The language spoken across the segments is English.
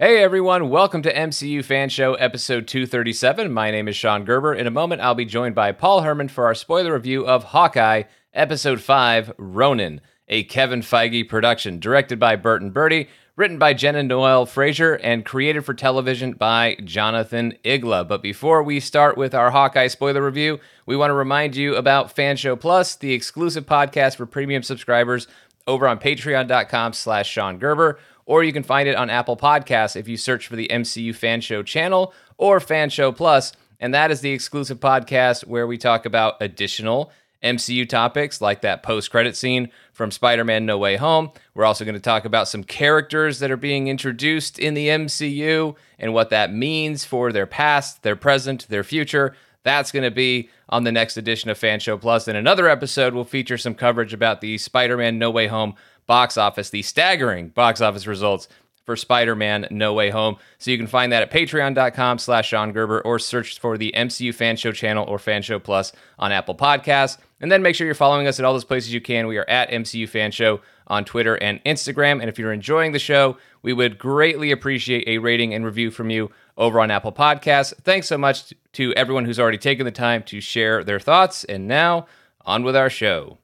Hey everyone, welcome to MCU Fan Show episode 237. My name is Sean Gerber. In a moment, I'll be joined by Paul Hermann for our spoiler review of Hawkeye, episode 5, Ronin, a Kevin Feige production, directed by Bert and Bertie, written by Jenna Noel Frazier, and created for television by Jonathan Igla. But before we start with our Hawkeye spoiler review, we want to remind you about Fan Show Plus, the exclusive podcast for premium subscribers over on patreon.com slash Sean Gerber or you can find it on Apple Podcasts if you search for the MCU Fan Show channel or Fan Show Plus. And that is the exclusive podcast where we talk about additional MCU topics like that post credit scene from Spider Man No Way Home. We're also going to talk about some characters that are being introduced in the MCU and what that means for their past, their present, their future. That's going to be on the next edition of Fan Show Plus. And another episode will feature some coverage about the Spider Man No Way Home box office, the staggering box office results for Spider-Man No Way Home. So you can find that at patreon.com slash Sean Gerber or search for the MCU Fan Show channel or Fan Show Plus on Apple Podcasts. And then make sure you're following us at all those places you can. We are at MCU Fan Show on Twitter and Instagram. And if you're enjoying the show, we would greatly appreciate a rating and review from you over on Apple Podcasts. Thanks so much to everyone who's already taken the time to share their thoughts. And now, on with our show.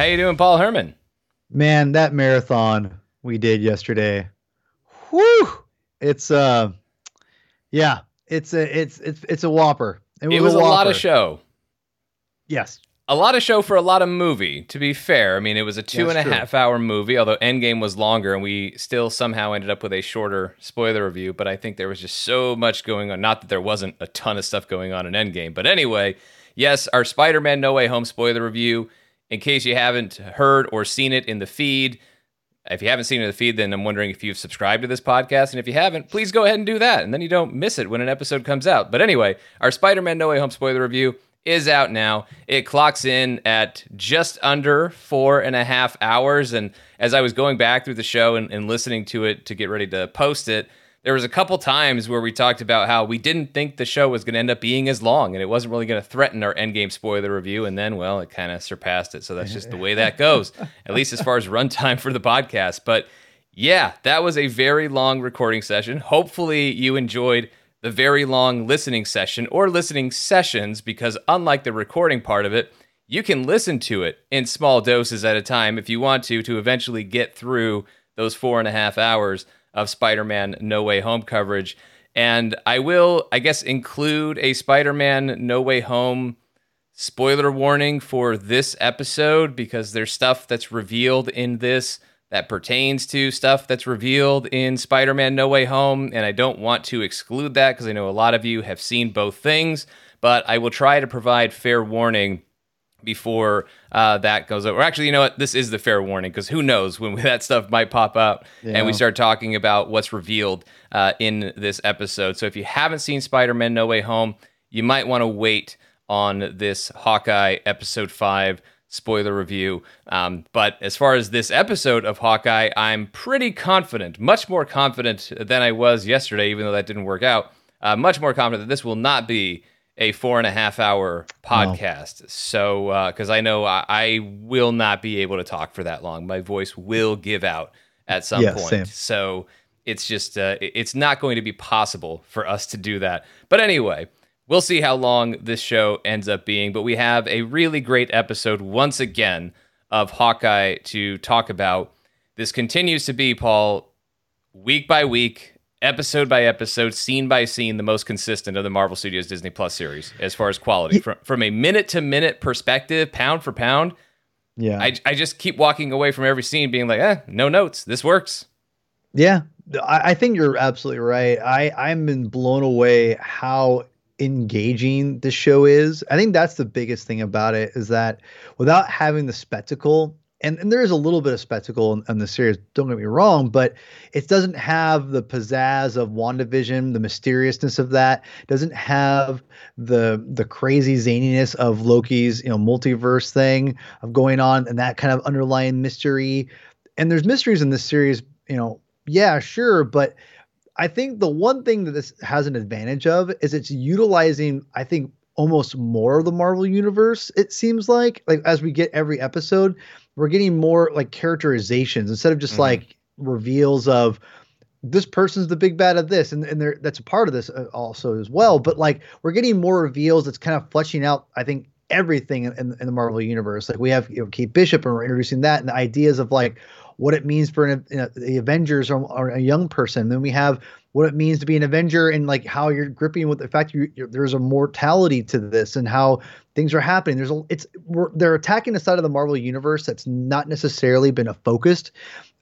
How you doing, Paul Hermann? Man, that marathon we did yesterday. Whew! It's uh yeah, it's a it's it's it's a whopper. It was, it was a, a lot of show. Yes. A lot of show for a lot of movie, to be fair. I mean, it was a two and a half hour movie, although Endgame was longer, and we still somehow ended up with a shorter spoiler review. But I think there was just so much going on. Not that there wasn't a ton of stuff going on in Endgame. But anyway, yes, our Spider Man No Way Home spoiler review in case you haven't heard or seen it in the feed, if you haven't seen it in the feed, then I'm wondering if you've subscribed to this podcast. And if you haven't, please go ahead and do that. And then you don't miss it when an episode comes out. But anyway, our Spider Man No Way Home spoiler review is out now. It clocks in at just under four and a half hours. And as I was going back through the show and, and listening to it to get ready to post it, there was a couple times where we talked about how we didn't think the show was going to end up being as long and it wasn't really going to threaten our endgame spoiler review and then well it kind of surpassed it. So that's just the way that goes at least as far as runtime for the podcast. But yeah that was a very long recording session. Hopefully you enjoyed the very long listening session or listening sessions because unlike the recording part of it you can listen to it in small doses at a time if you want to to eventually get through those four and a half hours of Spider Man No Way Home coverage. And I will, I guess, include a Spider Man No Way Home spoiler warning for this episode because there's stuff that's revealed in this that pertains to stuff that's revealed in Spider Man No Way Home. And I don't want to exclude that because I know a lot of you have seen both things, but I will try to provide fair warning before uh, that goes over. Actually, you know what? This is the fair warning because who knows when that stuff might pop up yeah. and we start talking about what's revealed uh, in this episode. So if you haven't seen Spider Man No Way Home, you might want to wait on this Hawkeye episode five spoiler review. Um, but as far as this episode of Hawkeye, I'm pretty confident, much more confident than I was yesterday, even though that didn't work out. Uh, much more confident that this will not be a four and a half hour podcast. So, because uh, I know I, I, will not be able to talk for that long, my voice will give out at some yeah, point. Same. So it's just uh, it's not going to be possible for us to do that. But anyway, we'll see how long this show ends up being. But we have a really great episode once again of Hawkeye to talk about. This continues to be Paul week by week episode by episode, scene by scene, the most consistent of the Marvel Studios Disney Plus series as far as quality. From from a minute to minute perspective, pound for pound. Yeah. I, I just keep walking away from every scene being like, eh, no notes. This works. Yeah. I, I think you're absolutely right. I, I'm been blown away how engaging the show is. I think that's the biggest thing about it is that without having the spectacle and, and there is a little bit of spectacle in, in, the series, don't get me wrong, but it doesn't have the pizzazz of WandaVision, the mysteriousness of that, doesn't have the the crazy zaniness of Loki's, you know, multiverse thing of going on and that kind of underlying mystery. And there's mysteries in this series, you know, yeah, sure, but I think the one thing that this has an advantage of is it's utilizing, I think, almost more of the Marvel universe. It seems like like as we get every episode, we're getting more like characterizations instead of just mm-hmm. like reveals of this person's the big bad of this and, and that's a part of this uh, also as well but like we're getting more reveals that's kind of fleshing out i think everything in, in, the marvel universe like we have you know, kate bishop and we're introducing that and the ideas of like what it means for an, you know, the avengers or, or, a young person then we have what it means to be an avenger and like how you're gripping with the fact you, there's a mortality to this and how things are happening. There's a it's they're attacking a side of the marvel universe that's not necessarily been a focused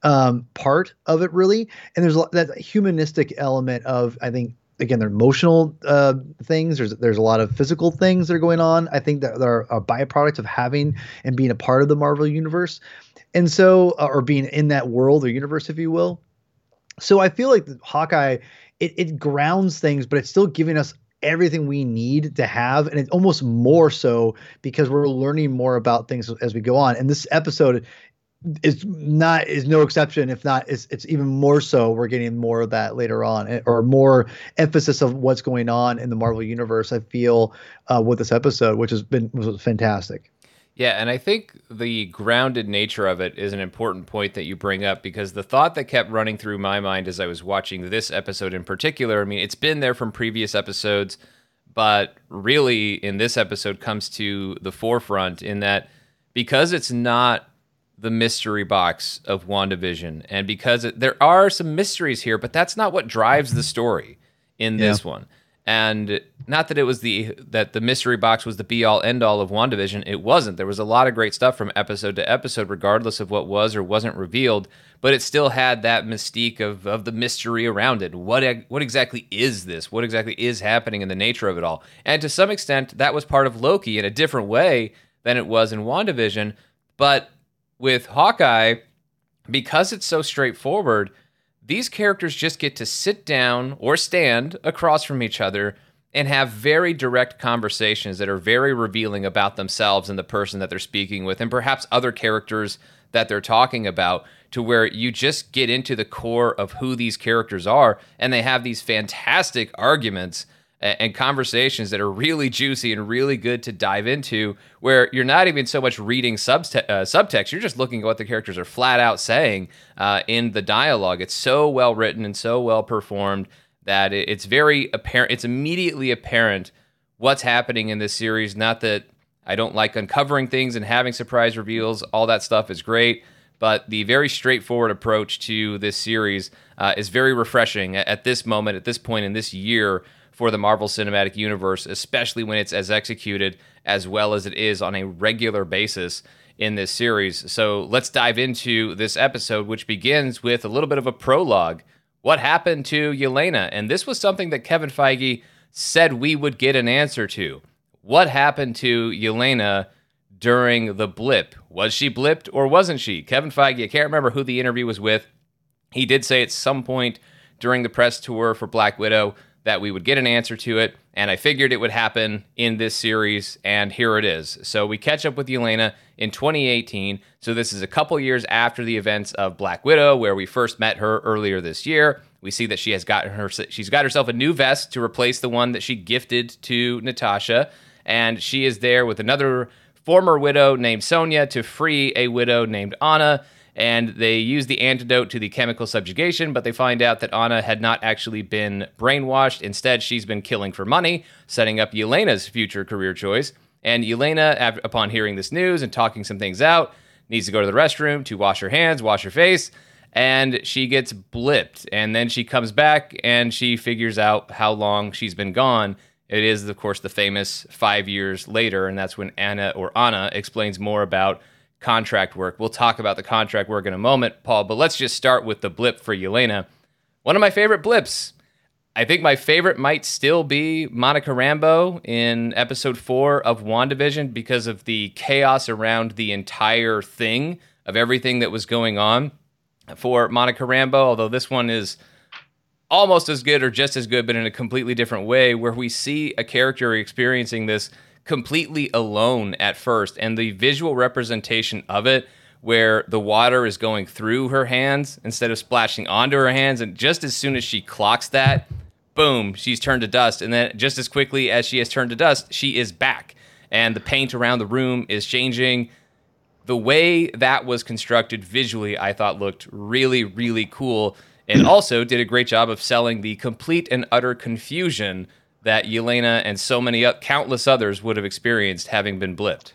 um, part of it really. And there's that humanistic element of i think again they're emotional uh, things. There's there's a lot of physical things that are going on. I think that are a byproduct of having and being a part of the marvel universe. And so uh, or being in that world or universe if you will so i feel like hawkeye it, it grounds things but it's still giving us everything we need to have and it's almost more so because we're learning more about things as we go on. And this episode is not is no exception if not it's it's even more so we're getting more of that later on eh, or more emphasis of what's going on in the marvel universe i feel uh, with this episode which has been was fantastic yeah and i think the grounded nature of it is an important point that you bring up because the thought that kept running through my mind as i was watching this episode in particular i mean it's been there from previous episodes but really in this episode comes to the forefront in that because it's not the mystery box of WandaVision. And because it, there are some mysteries here, but that's not what drives the story in this yeah. one. And not that it was the that the mystery box was the be all end all of WandaVision. It wasn't. There was a lot of great stuff from episode to episode, regardless of what was or wasn't revealed. But it still had that mystique of, of the mystery around it. What what exactly is this? What exactly is happening in the nature of it all? And to some extent, that was part of Loki in a different way than it was in WandaVision. But with Hawkeye, because it's so straightforward, these characters just get to sit down or stand across from each other and have very direct conversations that are very revealing about themselves and the person that they're speaking with, and perhaps other characters that they're talking about, to where you just get into the core of who these characters are, and they have these fantastic arguments and conversations that are really juicy and really good to dive into where you're not even so much reading subte- uh, subtext you're just looking at what the characters are flat out saying uh, in the dialogue. It's so well written and so well performed that it's very apparent it's immediately apparent what's happening in this series. Not that i don't like uncovering things and having surprise reveals. All that stuff is great but the very straightforward approach to this series uh, is very refreshing at, at this moment at this point in this year for the Marvel Cinematic Universe, especially when it's as executed as well as it is on a regular basis in this series. So let's dive into this episode, which begins with a little bit of a prologue. What happened to Yelena? And this was something that Kevin Feige said we would get an answer to. What happened to Yelena during the blip? Was she blipped or wasn't she? Kevin Feige, I can't remember who the interview was with. He did say at some point during the press tour for Black Widow that we would get an answer to it, and I figured it would happen in this series, and here it is. So we catch up with Yelena in 2018. So this is a couple years after the events of Black Widow, where we first met her earlier this year. We see that she has gotten her she's got herself a new vest to replace the one that she gifted to Natasha, and she is there with another former widow named Sonya to free a widow named Anna and they use the antidote to the chemical subjugation, but they find out that Anna had not actually been brainwashed. Instead, she's been killing for money, setting up Yelena's future career choice. And Yelena, upon hearing this news and talking some things out, needs to go to the restroom to wash her hands, wash her face, and she gets blipped. And then she comes back and she figures out how long she's been gone. It is, of course, the famous five years later, and that's when Anna or Anna explains more about contract work. We'll talk about the contract work in a moment, Paul, but let's just start with the blip for Yelena. One of my favorite blips. I think my favorite might still be Monica Rambeau in episode four of WandaVision because of the chaos around the entire thing of everything that was going on for Monica Rambeau, although this one is almost as good or just as good, but in a completely different way, where we see a character experiencing this completely alone at first, and the visual representation of it, where the water is going through her hands instead of splashing onto her hands, and just as soon as she clocks that, boom, she's turned to dust. And then just as quickly as she has turned to dust, she is back. And the paint around the room is changing. The way that was constructed visually, I thought looked really, really cool. And also did a great job of selling the complete and utter confusion that Yelena and so many countless others would have experienced having been blipped.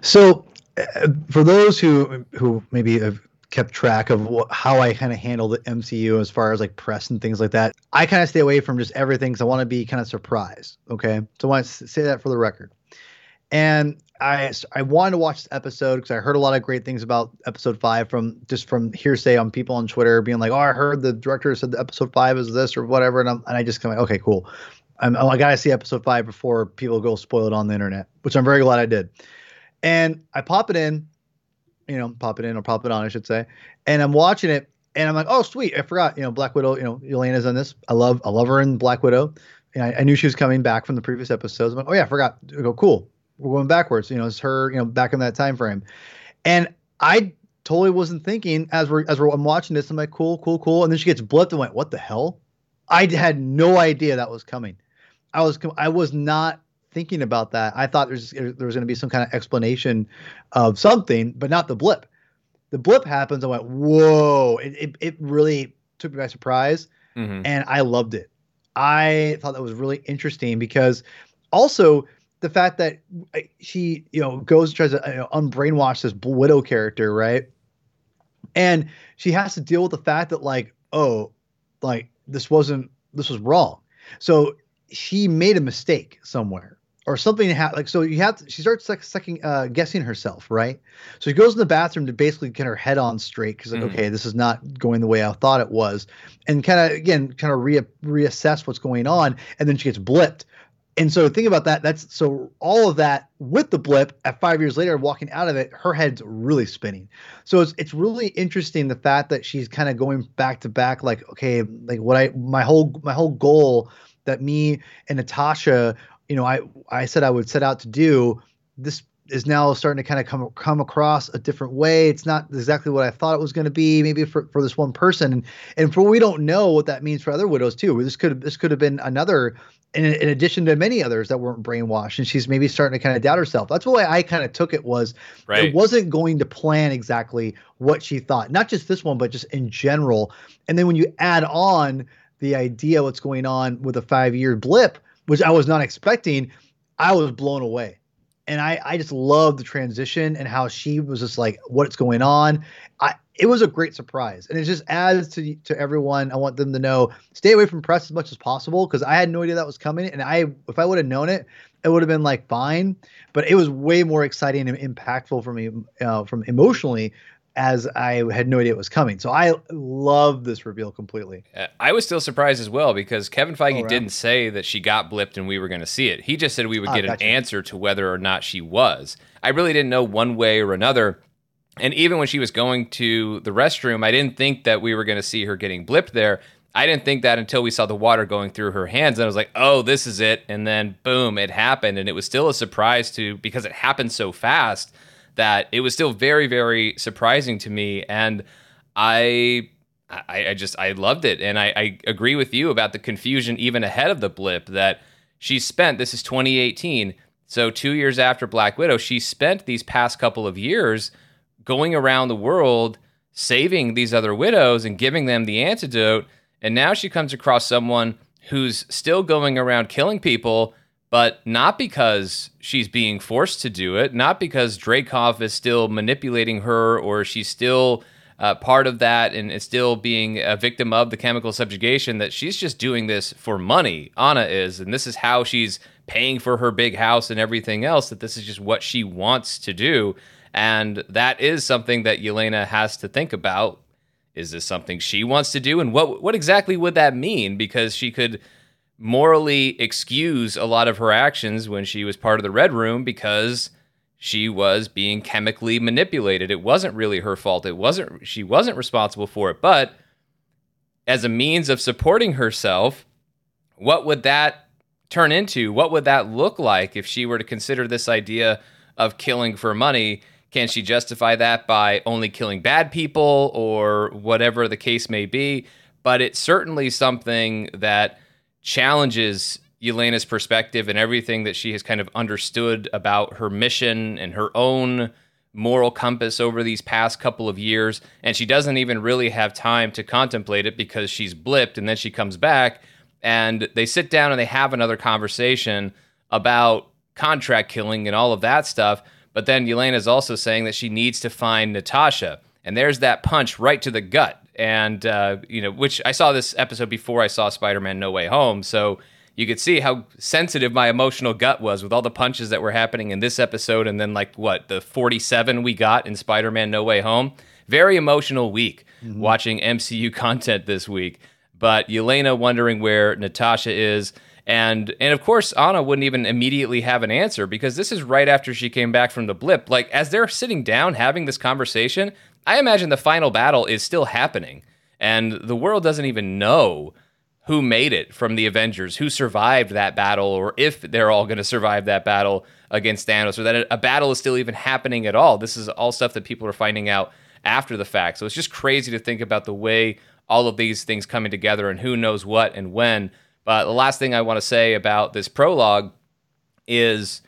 So, uh, for those who who maybe have kept track of what, how I kind of handle the MCU as far as like press and things like that, I kind of stay away from just everything because I want to be kind of surprised. Okay, so I want to say that for the record. And I I wanted to watch this episode because I heard a lot of great things about episode five from just from hearsay on people on Twitter being like, oh, I heard the director said the episode five is this or whatever, and I'm and I just kind of like, okay, cool. I'm, I gotta see episode five before people go spoil it on the internet, which I'm very glad I did. And I pop it in, you know, pop it in or pop it on, I should say. And I'm watching it, and I'm like, oh, sweet, I forgot, you know, Black Widow, you know, Yelena's on this. I love, I love her in Black Widow. And I, I knew she was coming back from the previous episodes. I'm like, oh yeah, I forgot. I go, cool. We're going backwards. You know, it's her, you know, back in that time frame. And I totally wasn't thinking as we're as we're I'm watching this. I'm like, cool, cool, cool. And then she gets blipped and went, what the hell? I had no idea that was coming. I was I was not thinking about that. I thought there's there was going to be some kind of explanation of something, but not the blip. The blip happens. I went, whoa! It it, it really took me by surprise, mm-hmm. and I loved it. I thought that was really interesting because also the fact that uh, she you know goes and tries to you know, unbrainwash this widow character, right? And she has to deal with the fact that like, oh, like this wasn't this was wrong. So she made a mistake somewhere or something happened. Like so, you have to, she starts like second uh, guessing herself, right? So she goes in the bathroom to basically get her head on straight because like, mm. okay, this is not going the way I thought it was, and kind of again, kind of re- reassess what's going on, and then she gets blipped. And so think about that. That's so all of that with the blip at five years later, walking out of it, her head's really spinning. So it's it's really interesting the fact that she's kind of going back to back, like okay, like what I my whole my whole goal that me and Natasha, you know, I I said I would set out to do. This is now starting to kind of come come across a different way. It's not exactly what I thought it was going to be. Maybe for, for this one person, and and for we don't know what that means for other widows too. This could this could have been another. In, in addition to many others that weren't brainwashed, and she's maybe starting to kind of doubt herself. That's why I kind of took it. Was right. it wasn't going to plan exactly what she thought, not just this one, but just in general. And then when you add on the idea what's going on with a five year blip, which I was not expecting, I was blown away. And I, I just love the transition and how she was just like, what's going on. I, it was a great surprise, and it just adds to to everyone. I want them to know stay away from press as much as possible because I had no idea that was coming, and I if I would have known it, it would have been like fine. But it was way more exciting and impactful for me, uh, from emotionally as I had no idea it was coming. So I love this reveal completely. I was still surprised as well because Kevin Feige oh, right. didn't say that she got blipped and we were going to see it. He just said we would ah, get gotcha. an answer to whether or not she was. I really didn't know one way or another. And even when she was going to the restroom, I didn't think that we were going to see her getting blipped there. I didn't think that until we saw the water going through her hands. And I was like, oh, this is it. And then boom, it happened. And it was still a surprise to because it happened so fast that it was still very, very surprising to me. And I I, I, just I loved it, and I, I, agree with you about the confusion even ahead of the blip that she spent. This is 2018, so two years after Black Widow, she spent these past couple of years going around the world saving these other widows and giving them the antidote, and now she comes across someone who's still going around killing people but not because she's being forced to do it, not because Dreykov is still manipulating her or she's still uh, part of that and is still being a victim of the chemical subjugation, that she's just doing this for money. Ana is, and this is how she's paying for her big house and everything else, that this is just what she wants to do. And that is something that Yelena has to think about. Is this something she wants to do? And what what exactly would that mean? Because she could morally excuse a lot of her actions when she was part of the Red Room because she was being chemically manipulated. It wasn't really her fault. It wasn't she wasn't responsible for it, but as a means of supporting herself, what would that turn into? What would that look like if she were to consider this idea of killing for money? Can she justify that by only killing bad people or whatever the case may be? But it's certainly something that challenges Yelena's perspective and everything that she has kind of understood about her mission and her own moral compass over these past couple of years. And she doesn't even really have time to contemplate it because she's blipped and then she comes back and they sit down and they have another conversation about contract killing and all of that stuff. But then Yelena is also saying that she needs to find Natasha. And there's that punch right to the gut. And, uh, you know, which I saw this episode before I saw Spider Man No Way Home. So you could see how sensitive my emotional gut was with all the punches that were happening in this episode. And then, like, what, the 47 we got in Spider Man No Way Home? Very emotional week mm-hmm. watching MCU content this week. But Yelena wondering where Natasha is and and of course, Anna wouldn't even immediately have an answer because this is right after she came back from the blip. Like as they're sitting down having this conversation, I imagine the final battle is still happening. And the world doesn't even know who made it from the Avengers, who survived that battle, or if they're all going to survive that battle against Thanos, or that a battle is still even happening at all. This is all stuff that people are finding out after the fact. So it's just crazy to think about the way all of these things coming together and who knows what and when. But the last thing I want to say about this prologue is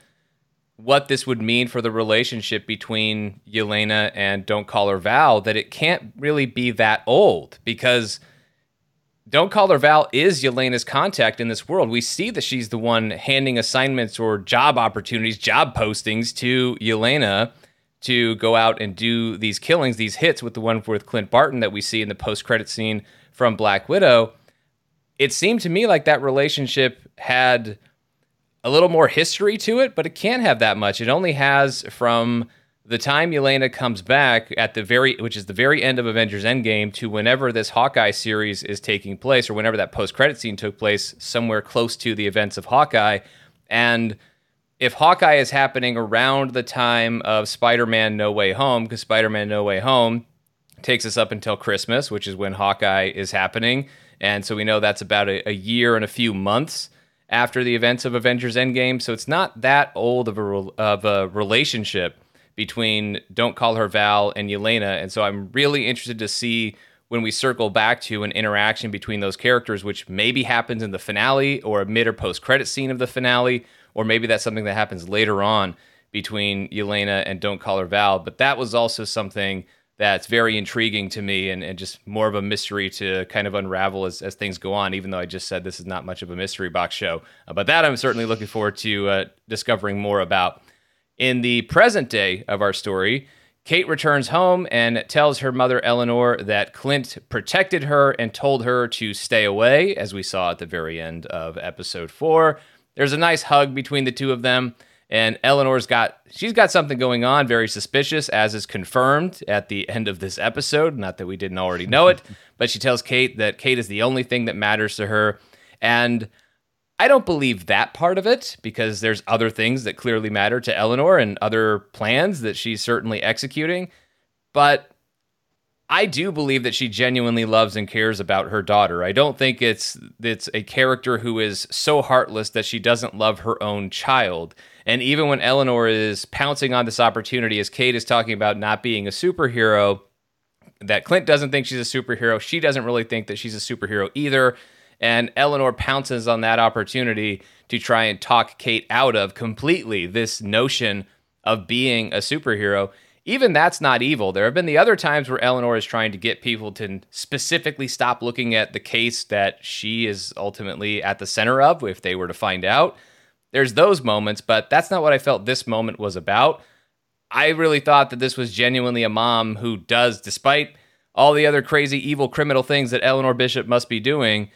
what this would mean for the relationship between Yelena and Don't Call Her Val, that it can't really be that old because Don't Call Her Val is Yelena's contact in this world. We see that she's the one handing assignments or job opportunities, job postings to Yelena to go out and do these killings, these hits with the one with Clint Barton that we see in the post credit scene from Black Widow it seemed to me like that relationship had a little more history to it, but it can't have that much. It only has from the time Yelena comes back at the very, which is the very end of Avengers Endgame, to whenever this Hawkeye series is taking place, or whenever that post-credit scene took place, somewhere close to the events of Hawkeye. And if Hawkeye is happening around the time of Spider-Man: No Way Home, because Spider-Man: No Way Home takes us up until Christmas, which is when Hawkeye is happening and so we know that's about a, a year and a few months after the events of Avengers Endgame. So it's not that old of a, of a relationship between Don't Call Her Val and Yelena. And so I'm really interested to see when we circle back to an interaction between those characters, which maybe happens in the finale or a mid or post credit scene of the finale, or maybe that's something that happens later on between Yelena and Don't Call Her Val. But that was also something that's very intriguing to me and, and just more of a mystery to kind of unravel as, as things go on, even though I just said this is not much of a mystery box show. Uh, but that I'm certainly looking forward to uh, discovering more about. In the present day of our story, Kate returns home and tells her mother Eleanor that Clint protected her and told her to stay away, as we saw at the very end of episode four. There's a nice hug between the two of them. And Eleanor's got she's got something going on, very suspicious, as is confirmed at the end of this episode. Not that we didn't already know it, but she tells Kate that Kate is the only thing that matters to her. And I don't believe that part of it because there's other things that clearly matter to Eleanor and other plans that she's certainly executing. But I do believe that she genuinely loves and cares about her daughter. I don't think it's it's a character who is so heartless that she doesn't love her own child. And even when Eleanor is pouncing on this opportunity, as Kate is talking about not being a superhero, that Clint doesn't think she's a superhero. She doesn't really think that she's a superhero either. And Eleanor pounces on that opportunity to try and talk Kate out of completely this notion of being a superhero. Even that's not evil. There have been the other times where Eleanor is trying to get people to specifically stop looking at the case that she is ultimately at the center of if they were to find out there's those moments, but that's not what I felt this moment was about. I really thought that this was genuinely a mom who does, despite all the other crazy, evil, criminal things that Eleanor Bishop must be doing,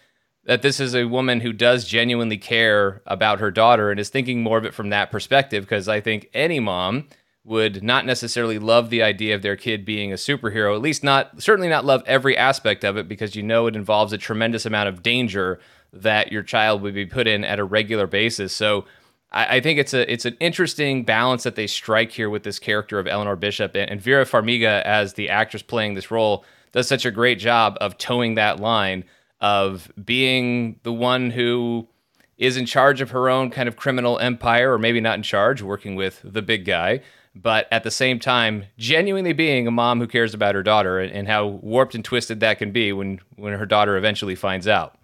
that this is a woman who does genuinely care about her daughter and is thinking more of it from that perspective. Because I think any mom would not necessarily love the idea of their kid being a superhero, at least not, certainly not love every aspect of it, because you know it involves a tremendous amount of danger that your child would be put in at a regular basis. So I, I, think it's a it's an interesting balance that they strike here with this character of Eleanor Bishop and, and Vera Farmiga as the actress playing this role does such a great job of toeing that line of being the one who is in charge of her own kind of criminal empire, or maybe not in charge, working with the big guy, but at the same time, genuinely being a mom who cares about her daughter and, and how warped and twisted that can be when when her daughter eventually finds out.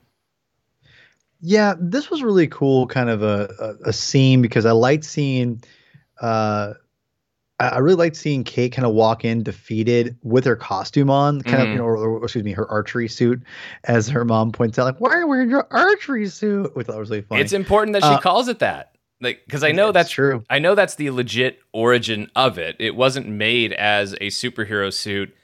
Yeah, this was really cool, kind of a, a, a scene because I liked seeing uh I really liked seeing Kate kind of walk in defeated with her costume on, kind mm. of, you mm-hmm. know, or, or, excuse me, her archery suit, as her mom points out, like, why are you wearing your archery suit? Which I thought was really funny. It's important that she uh, calls it that. Like, because I know that's true. I know that's the legit origin of it. It wasn't made as a superhero suit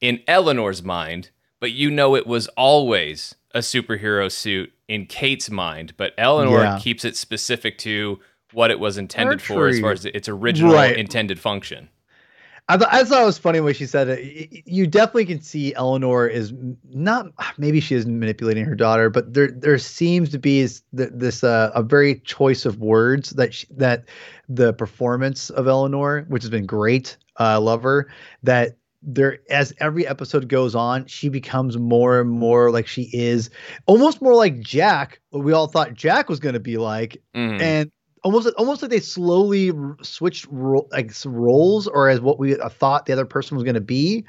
in Eleanor's mind, but you know it was always a superhero suit in Kate's mind. But Eleanor yeah. keeps it specific to what it was intended for as far as its original right. intended function. I, th- I thought it was funny when she said it. You definitely can see Eleanor is not. Maybe she is manipulating her daughter, but there there seems to be this, this uh, a very choice of words that she, that the performance of Eleanor, which has been great. Uh, I love her. That there as every episode goes on she becomes more and more like she is almost more like jack what we all thought jack was going to be like mm. and almost almost like they slowly switched ro- like roles or as what we thought the other person was going to be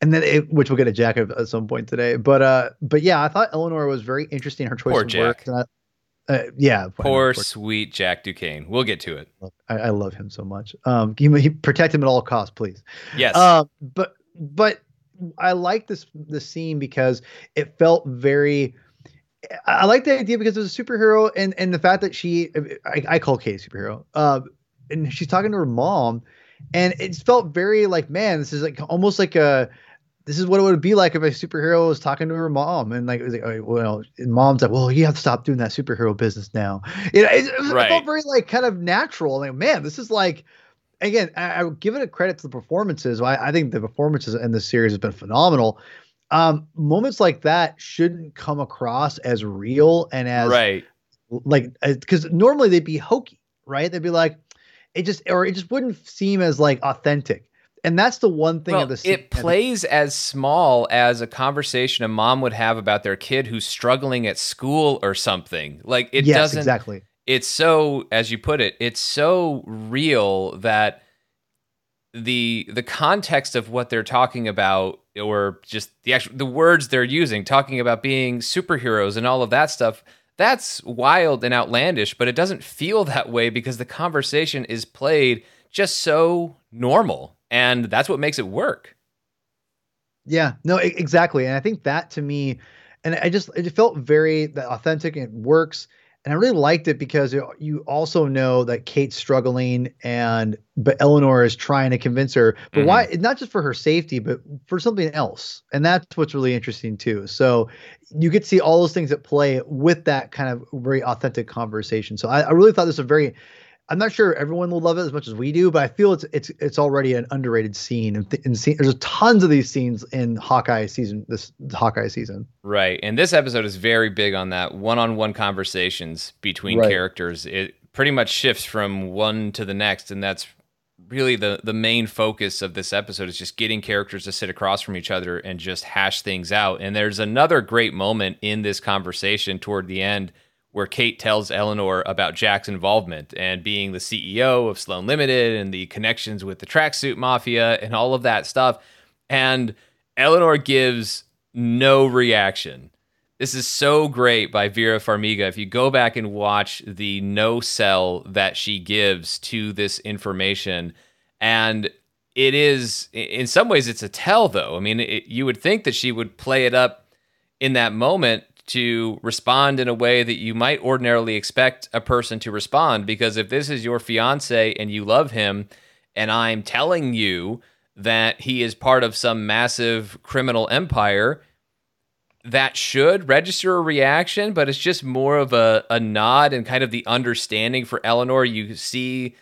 and then it, which we'll get a jack at some point today but uh but yeah i thought eleanor was very interesting her choice poor of jack I, uh, yeah poor, sweet jack duquesne. We'll get to it. I, I love him so much. Um he, he, protect him at all costs please. Yes. Um but but i like this this scene because it felt very I like the idea because it's a superhero, and and the fact that she, I, I call Kate a superhero, uh, and she's talking to her mom, and it felt very like, man, this is like almost like a, this is what it would be like if a superhero was talking to her mom, and like, like oh, well, mom's like, well, you have to stop doing that superhero business now. Know, it, it, right. felt very like kind of natural. Like, man, this is like again, I, I give it a credit to the performances. I, I, think the performances in this series has been phenomenal um, moments like that shouldn't come across as real and as right like because normally they'd be hokey right they'd be like it just or it just wouldn't seem as like authentic and that's the one thing well, of the scene. it plays as small as a conversation a mom would have about their kid who's struggling at school or something. Like it yes, doesn't exactly. it's so as you put it it's so real that the the context of what they're talking about or just the actual the words they're using talking about being superheroes and all of that stuff that's wild and outlandish but it doesn't feel that way because the conversation is played just so normal and that's what makes it work yeah no exactly and i think that to me and i just it felt very authentic and it works and I really liked it because you also know that Kate's struggling, and but Eleanor is trying to convince her. But mm-hmm. why? Not just for her safety, but for something else, and that's what's really interesting too. So you get to see all those things at play with that kind of very authentic conversation. So I, I really thought this was a very I'm not sure everyone will love it as much as we do, but I feel it's it's it's already an underrated scene. And, th- and scene, there's tons of these scenes in Hawkeye season, this Hawkeye season. Right, and this episode is very big on that one-on-one conversations between right. characters. It pretty much shifts from one to the next, and that's really the the main focus of this episode is just getting characters to sit across from each other and just hash things out. And there's another great moment in this conversation toward the end where Kate tells Eleanor about Jack's involvement and being the CEO of Sloan Limited and the connections with the tracksuit mafia and all of that stuff. And Eleanor gives no reaction. This is so great by Vera Farmiga. If you go back and watch the no sell that she gives to this information, and it is, in some ways, it's a tell, though. I mean, it, you would think that she would play it up in that moment to respond in a way that you might ordinarily expect a person to respond. Because if this is your fiance and you love him, and I'm telling you that he is part of some massive criminal empire, that should register a reaction, but it's just more of a, a nod and kind of the understanding for Eleanor. You see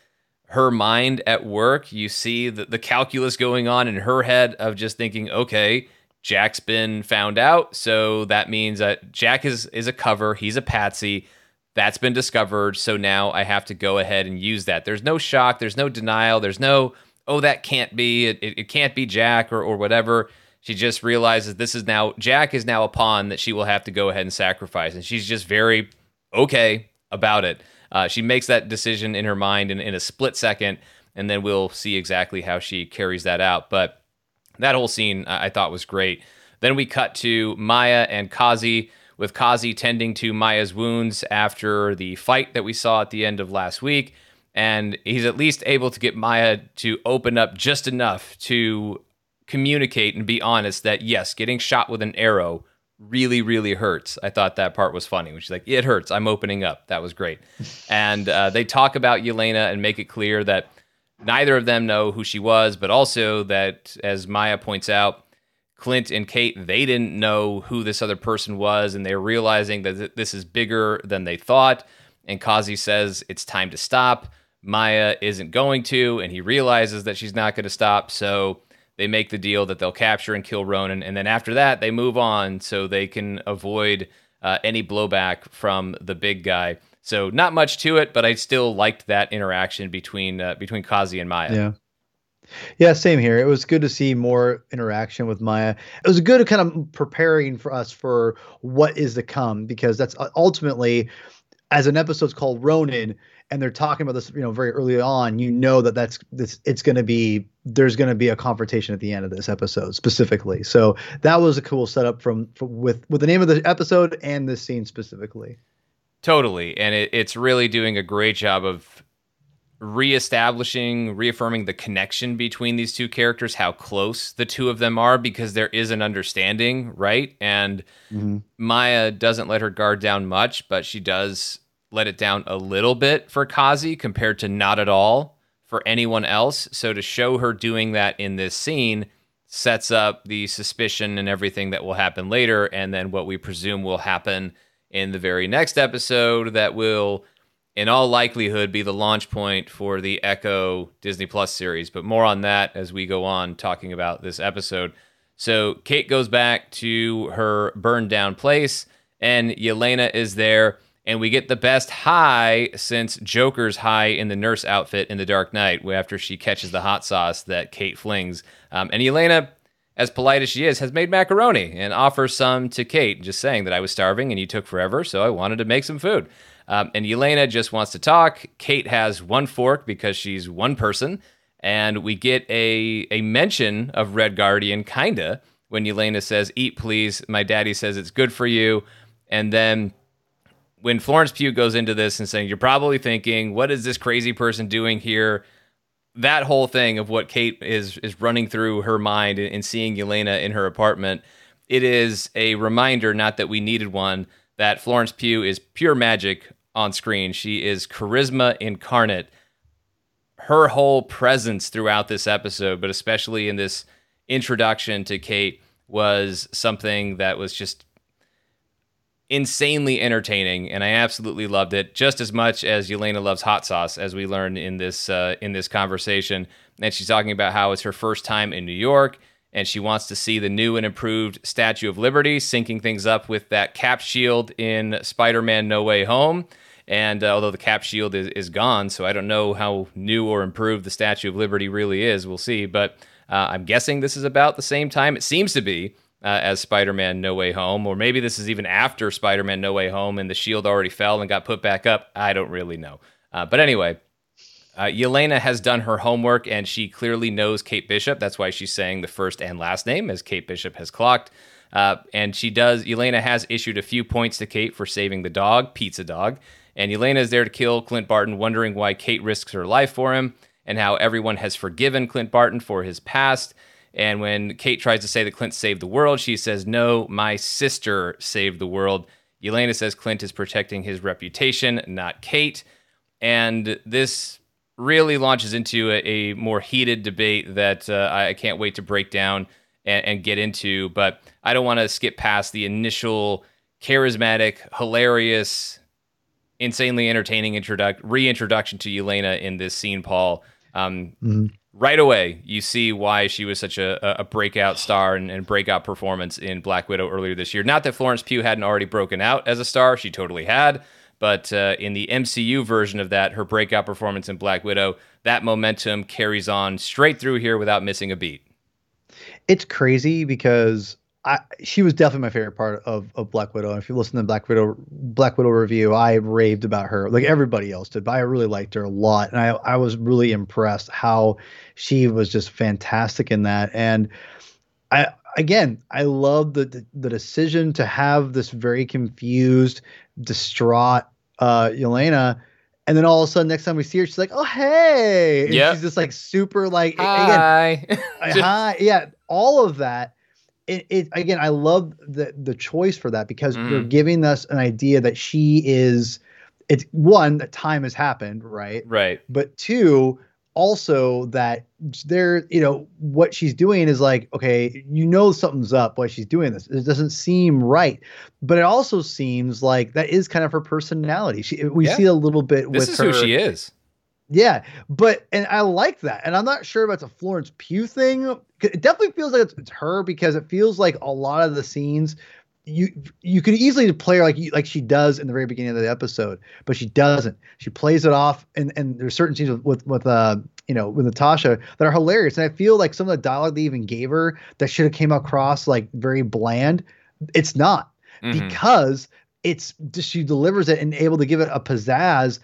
her mind at work, you see the, the calculus going on in her head of just thinking, okay, Jack's been found out, so that means that Jack is is a cover. He's a patsy. That's been discovered, so now I have to go ahead and use that. There's no shock. There's no denial. There's no oh that can't be. It, it, it can't be Jack or or whatever. She just realizes this is now Jack is now a pawn that she will have to go ahead and sacrifice, and she's just very okay about it. Uh, she makes that decision in her mind in, in a split second, and then we'll see exactly how she carries that out. But that whole scene I thought was great. Then we cut to Maya and Kazi. with Kazi tending to Maya's wounds after the fight that we saw at the end of last week. And he's at least able to get Maya to open up just enough to communicate and be honest that, yes, getting shot with an arrow really, really hurts. I thought that part was funny, is like, it hurts. I'm opening up. That was great. and uh, they talk about Yelena and make it clear that neither of them know who she was, but also that, as Maya points out, Clint and Kate, they didn't know who this other person was, and they're realizing that this is bigger than they thought. And Kazi says it's time to stop. Maya isn't going to, and he realizes that she's not going to stop. So they make the deal that they'll capture and kill Ronin, and then after that, they move on so they can avoid uh, any blowback from the big guy. So not much to it, but I still liked that interaction between uh, between Kazi and Maya. Yeah. Yeah, same here. It was good to see more interaction with Maya. It was good kind of preparing for us for what is to come because that's uh, ultimately, as an episode's called Ronin, and they're talking about this, you know, very early on. You know that that's this. It's going to be there's going to be a confrontation at the end of this episode specifically. So that was a cool setup from, from with with the name of the episode and this scene specifically. Totally, and it, it's really doing a great job of reestablishing, reaffirming the connection between these two characters, how close the two of them are, because there is an understanding, right? And mm-hmm. Maya doesn't let her guard down much, but she does let it down a little bit for Kazi compared to not at all for anyone else. So to show her doing that in this scene sets up the suspicion and everything that will happen later, and then what we presume will happen in the very next episode that will in all likelihood be the launch point for the Echo Disney Plus series. But more on that as we go on talking about this episode. So Kate goes back to her burned down place, and Yelena is there. And we get the best hi since Joker's hi in the nurse outfit in The Dark Knight after she catches the hot sauce that Kate flings. Um, and Yelena, as polite as she is, has made macaroni and offers some to Kate, just saying that I was starving and you took forever, so I wanted to make some food. Um, and Yelena just wants to talk. Kate has one fork because she's one person. And we get a, a mention of Red Guardian, kinda, when Yelena says, Eat, please. My daddy says it's good for you. And then when Florence Pugh goes into this and saying, You're probably thinking, What is this crazy person doing here? That whole thing of what Kate is is running through her mind and seeing Elena in her apartment, it is a reminder, not that we needed one, that Florence Pugh is pure magic on screen. She is charisma incarnate. Her whole presence throughout this episode, but especially in this introduction to Kate, was something that was just insanely entertaining, and I absolutely loved it just as much as Yelena loves hot sauce, as we learned in this uh, in this conversation. And she's talking about how it's her first time in New York and she wants to see the new and improved Statue of Liberty, syncing things up with that cap shield in Spider Man No Way Home. And uh, although the cap shield is, is gone, so I don't know how new or improved the Statue of Liberty really is, we'll see. But uh, I'm guessing this is about the same time. It seems to be. Uh, as Spider Man No Way Home, or maybe this is even after Spider Man No Way Home and the shield already fell and got put back up. I don't really know. Uh, but anyway, uh, Yelena has done her homework and she clearly knows Kate Bishop. That's why she's saying the first and last name, as Kate Bishop has clocked. Uh, and she does, Yelena has issued a few points to Kate for saving the dog, Pizza Dog. And Yelena is there to kill Clint Barton, wondering why Kate risks her life for him and how everyone has forgiven Clint Barton for his past. And when Kate tries to say that Clint saved the world, she says, No, my sister saved the world. Yelena says Clint is protecting his reputation, not Kate. And this really launches into a, a more heated debate that uh, I can't wait to break down and, and get into. But I don't want to skip past the initial charismatic, hilarious, insanely entertaining introduc- reintroduction to Yelena in this scene, Paul. Um, mm-hmm. Right away, you see why she was such a, a breakout star and, and, breakout performance in Black Widow earlier this year. Not that Florence Pugh hadn't already broken out as a star, she totally had. But uh, in the MCU version of that, her breakout performance in Black Widow, that momentum carries on straight through here without missing a beat. It's crazy because I, she was definitely my favorite part of, of Black Widow. And if you listen to the Black Widow Black Widow review, I raved about her like everybody else did, but I really liked her a lot, and I I was really impressed how she was just fantastic in that. And I again, I love the, the, the decision to have this very confused, distraught uh Yelena. And then all of a sudden, next time we see her, she's like, "Oh, hey!" Yeah, she's just like super, like, hi, again, hi, yeah. All of that, it, it, again, I love the the choice for that because mm. they're giving us an idea that she is. It's one that time has happened, right? Right. But two, also that there, you know, what she's doing is like, okay, you know, something's up why she's doing this. It doesn't seem right, but it also seems like that is kind of her personality. She, we yeah. see a little bit this with her. Is who she is. Yeah, but and I like that, and I'm not sure if it's a Florence Pugh thing. It definitely feels like it's, it's her because it feels like a lot of the scenes you you could easily play her like you, like she does in the very beginning of the episode, but she doesn't. She plays it off, and and there's certain scenes with with, with uh you know with Natasha that are hilarious, and I feel like some of the dialogue they even gave her that should have came across like very bland. It's not mm-hmm. because it's she delivers it and able to give it a pizzazz.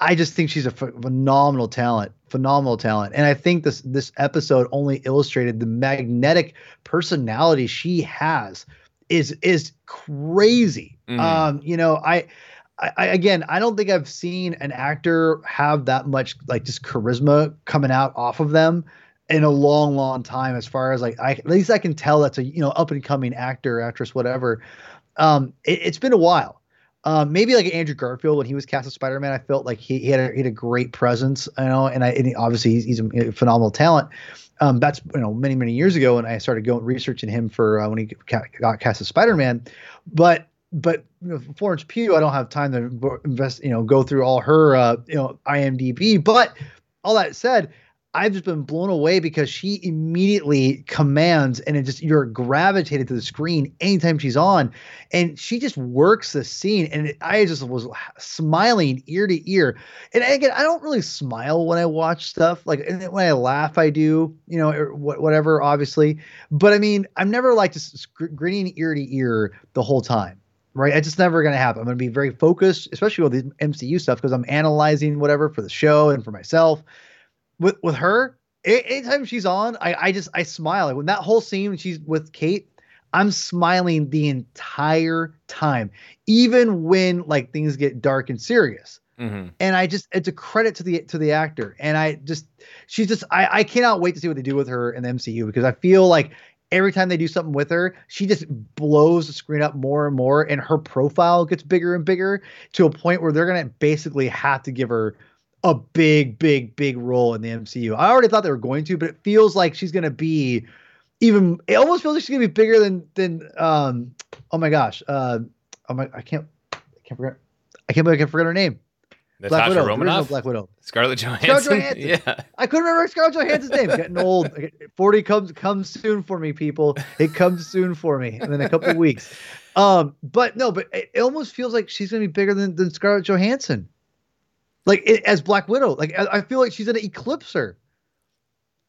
I just think she's a phenomenal talent, phenomenal talent, and I think this this episode only illustrated the magnetic personality she has is is crazy. Mm. Um, you know, I, I again, I don't think I've seen an actor have that much like just charisma coming out off of them in a long, long time. As far as like, I at least I can tell that's a you know up and coming actor, actress, whatever. Um, it, has been a while. Um, maybe like Andrew Garfield when he was cast as Spider Man, I felt like he, he had a, he had a great presence, you know, and I and he, obviously he's, he's a phenomenal talent um, that's you know many many years ago, and I started going researching him for uh, when he got cast as Spider Man. But but you know, Florence Pugh, I don't have time to invest you know go through all her uh, you know IMDb. But all that said, I've just been blown away because she immediately commands and it just you're gravitated to the screen anytime she's on. And she just works the scene and it, I just was smiling ear to ear. And again I don't really smile when I watch stuff. Like when I laugh I do you know whatever obviously. But I mean I'm never like just grinning ear to ear the whole time right? It's just never going to happen. I'm going to be very focused, especially with the MCU stuff, because I'm analyzing whatever for the show and for myself with with her, anytime she's on, I I just I smile. Like when that whole scene she's with Kate, I'm smiling the entire time, even when like things get dark and serious. Mm-hmm. And I just it's a credit to the to the actor, and I just she's just I I cannot wait to see what they do with her in the MCU because I feel like every time they do something with her, she just blows the screen up more and more, and her profile gets bigger and bigger to a point where they're gonna basically have to give her a big, big, big role in the MCU. I already thought they were going to, but it feels like she's going to be even. It almost feels like she's going to be bigger than than. Um, oh my gosh. Uh, oh my, I can't. I can't forget. I can't believe I can forget her name. Natasha Black Widow. Romanoff? Black Widow. Scarlett Johansson. Scarlett Johansson. Yeah. I couldn't remember Scarlett Johansson's name. Getting old. Forty comes comes soon for me, people. It comes soon for me, and in a couple weeks. Um, but no, but it, it almost feels like she's gonna be bigger than than Scarlett Johansson like it, as Black Widow. Like I, I feel like she's gonna eclipse her.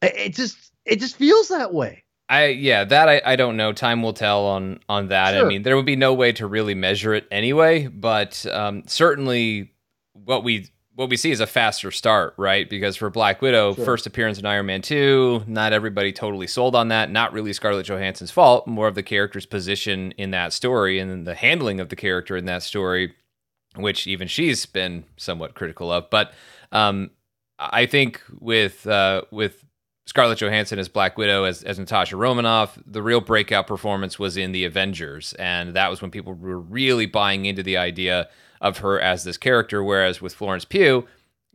It, it, just it just feels that way. I yeah, that I, I don't know. Time will tell on on that. Sure. I mean, there would be no way to really measure it anyway, but um, certainly what we what we see is a faster start, right? Because for Black Widow, sure. first appearance in Iron Man 2, not everybody totally sold on that. Not really Scarlett Johansson's fault, more of the character's position in that story and the handling of the character in that story which even she's been somewhat critical of. But um, I think with uh, with Scarlett Johansson as Black Widow, as, as Natasha Romanoff, the real breakout performance was in The Avengers. And that was when people were really buying into the idea of her as this character. Whereas with Florence Pugh,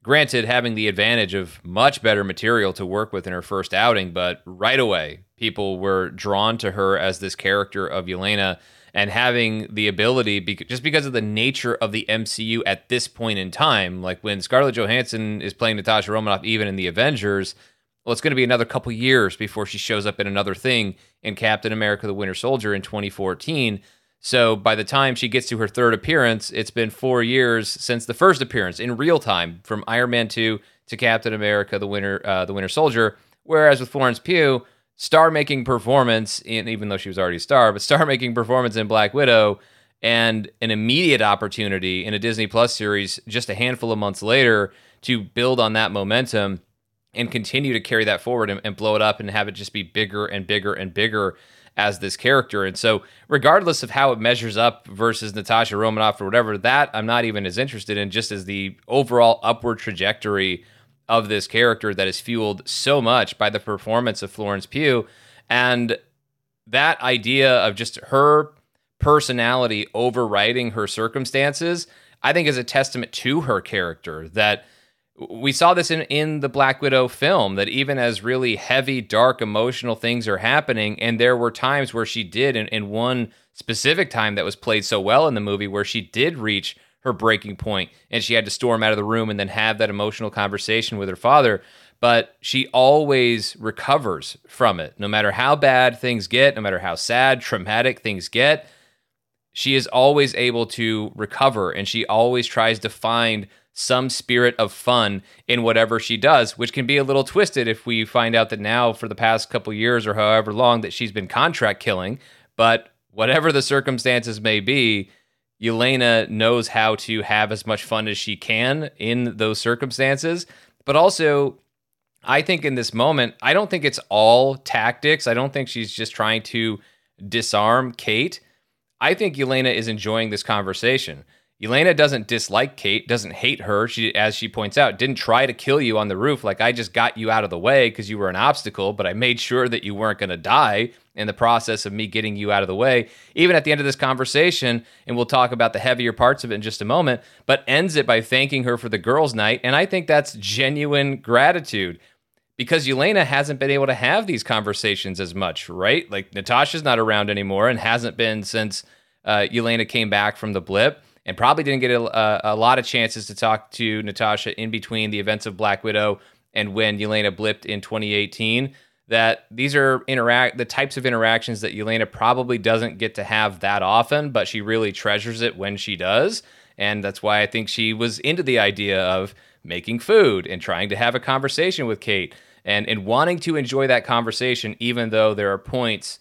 granted, having the advantage of much better material to work with in her first outing, but right away, people were drawn to her as this character of Yelena and having the ability just because of the nature of the MCU at this point in time like when Scarlett Johansson is playing Natasha Romanoff even in the Avengers well it's going to be another couple years before she shows up in another thing in Captain America the Winter Soldier in 2014 so by the time she gets to her third appearance it's been 4 years since the first appearance in real time from Iron Man 2 to Captain America the Winter uh, the Winter Soldier. Whereas with Florence Pugh star making performance in even though she was already a star, but star making performance in Black Widow and an immediate opportunity in a Disney Plus series just a handful of months later to build on that momentum and continue to carry that forward and, and blow it up and have it just be bigger and bigger and bigger as this character. And so, regardless of how it measures up versus Natasha Romanoff or whatever, that I'm not even as interested in, just as the overall upward trajectory of this character that is fueled so much by the performance of Florence Pugh. And that idea of just her personality overriding her circumstances, I think is a testament to her character that we saw this in, in the Black Widow film that even as really heavy, dark, emotional things are happening, and there were times where she did, in, in one specific time that was played so well in the movie, where she did reach her breaking point and she had to storm out of the room and then have that emotional conversation with her father. But she always recovers from it, no matter how bad things get, no matter how sad, traumatic things get. She is always able to recover and she always tries to find some spirit of fun in whatever she does, which can be a little twisted if we find out that now for the past couple years or however long that she's been contract killing. But whatever the circumstances may be, Yelena knows how to have as much fun as she can in those circumstances. But also, I think in this moment, I don't think it's all tactics. I don't think she's just trying to disarm Kate. I think Yelena is enjoying this conversation. Yelena doesn't dislike Kate, doesn't hate her. She, as she points out, didn't try to kill you on the roof. Like I just got you out of the way because you were an obstacle, but I made sure that you weren't going to die in the process of me getting you out of the way. Even at the end of this conversation, and we'll talk about the heavier parts of it in just a moment, but ends it by thanking her for the girls' night. And I think that's genuine gratitude because Yelena hasn't been able to have these conversations as much, right? Like Natasha's not around anymore and hasn't been since uh, Yelena came back from the blip and probably didn't get a, a, lot of chances to talk to Natasha in between the events of Black Widow and when Yelena blipped in 2018. That these are interact the types of interactions that Yelena probably doesn't get to have that often, but she really treasures it when she does. And that's why I think she was into the idea of making food and trying to have a conversation with Kate and, and wanting to enjoy that conversation, even though there are points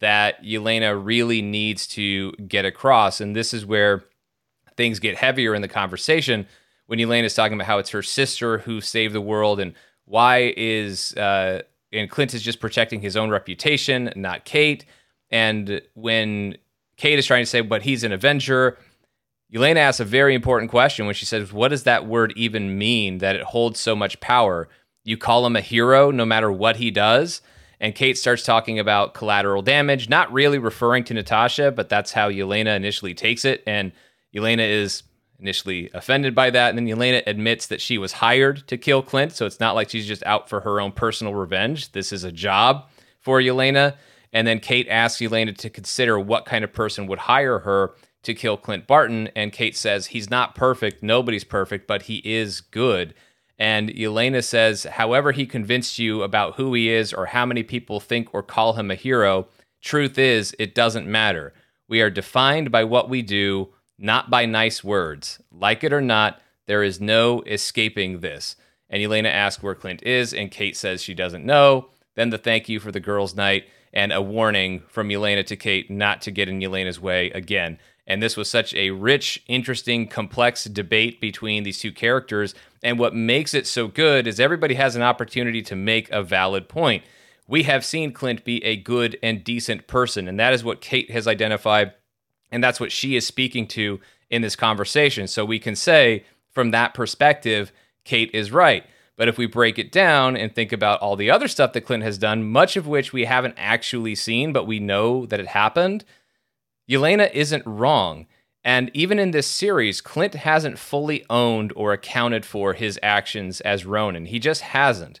that Yelena really needs to get across. And this is where things get heavier in the conversation when Yelena is talking about how it's her sister who saved the world and why is uh, and Clint is just protecting his own reputation, not Kate. And when Kate is trying to say, but he's an Avenger, Yelena asks a very important question when she says, What does that word even mean that it holds so much power? You call him a hero no matter what he does. And Kate starts talking about collateral damage, not really referring to Natasha, but that's how Yelena initially takes it. And Yelena is initially offended by that. And then Yelena admits that she was hired to kill Clint. So it's not like she's just out for her own personal revenge. This is a job for Yelena. And then Kate asks Yelena to consider what kind of person would hire her to kill Clint Barton. And Kate says, he's not perfect. Nobody's perfect, but he is good. And Yelena says, however, he convinced you about who he is or how many people think or call him a hero, truth is, it doesn't matter. We are defined by what we do, not by nice words. Like it or not, there is no escaping this. And Yelena asks where Clint is, and Kate says she doesn't know. Then the thank you for the girls' night and a warning from Yelena to Kate not to get in Yelena's way again. And this was such a rich, interesting, complex debate between these two characters. And what makes it so good is everybody has an opportunity to make a valid point. We have seen Clint be a good and decent person, and that is what Kate has identified and that's what she is speaking to in this conversation. So we can say, from that perspective, Kate is right. But if we break it down and think about all the other stuff that Clint has done, much of which we haven't actually seen, but we know that it happened, Yelena isn't wrong. And even in this series, Clint hasn't fully owned or accounted for his actions as Ronin. He just hasn't.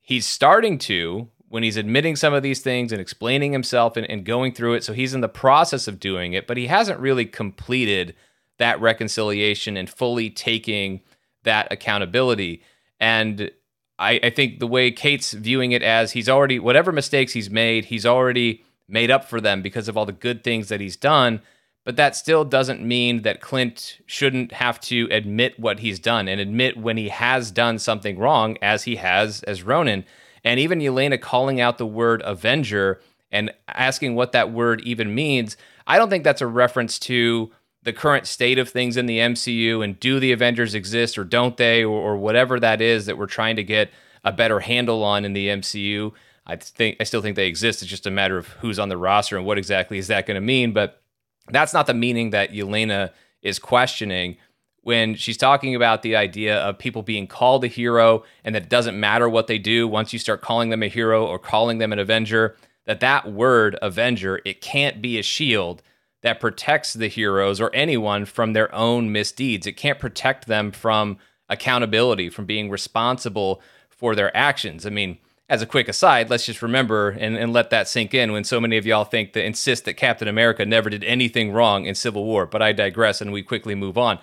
He's starting to when he's admitting some of these things and explaining himself and, and going through it. So he's in the process of doing it, but he hasn't really completed that reconciliation and fully taking that accountability. And I, I, think the way Kate's viewing it as he's already, whatever mistakes he's made, he's already made up for them because of all the good things that he's done. But that still doesn't mean that Clint shouldn't have to admit what he's done and admit when he has done something wrong, as he has as Ronin. And even Yelena calling out the word Avenger and asking what that word even means, I don't think that's a reference to the current state of things in the MCU and do the Avengers exist or don't they, or, or whatever that is that we're trying to get a better handle on in the MCU. I think I still think they exist. It's just a matter of who's on the roster and what exactly is that going to mean. But that's not the meaning that Yelena is questioning when she's talking about the idea of people being called a hero and that it doesn't matter what they do once you start calling them a hero or calling them an avenger that that word avenger it can't be a shield that protects the heroes or anyone from their own misdeeds it can't protect them from accountability from being responsible for their actions i mean as a quick aside, let's just remember and, and let that sink in when so many of y'all think that insist that Captain America never did anything wrong in Civil War. But I digress and we quickly move on.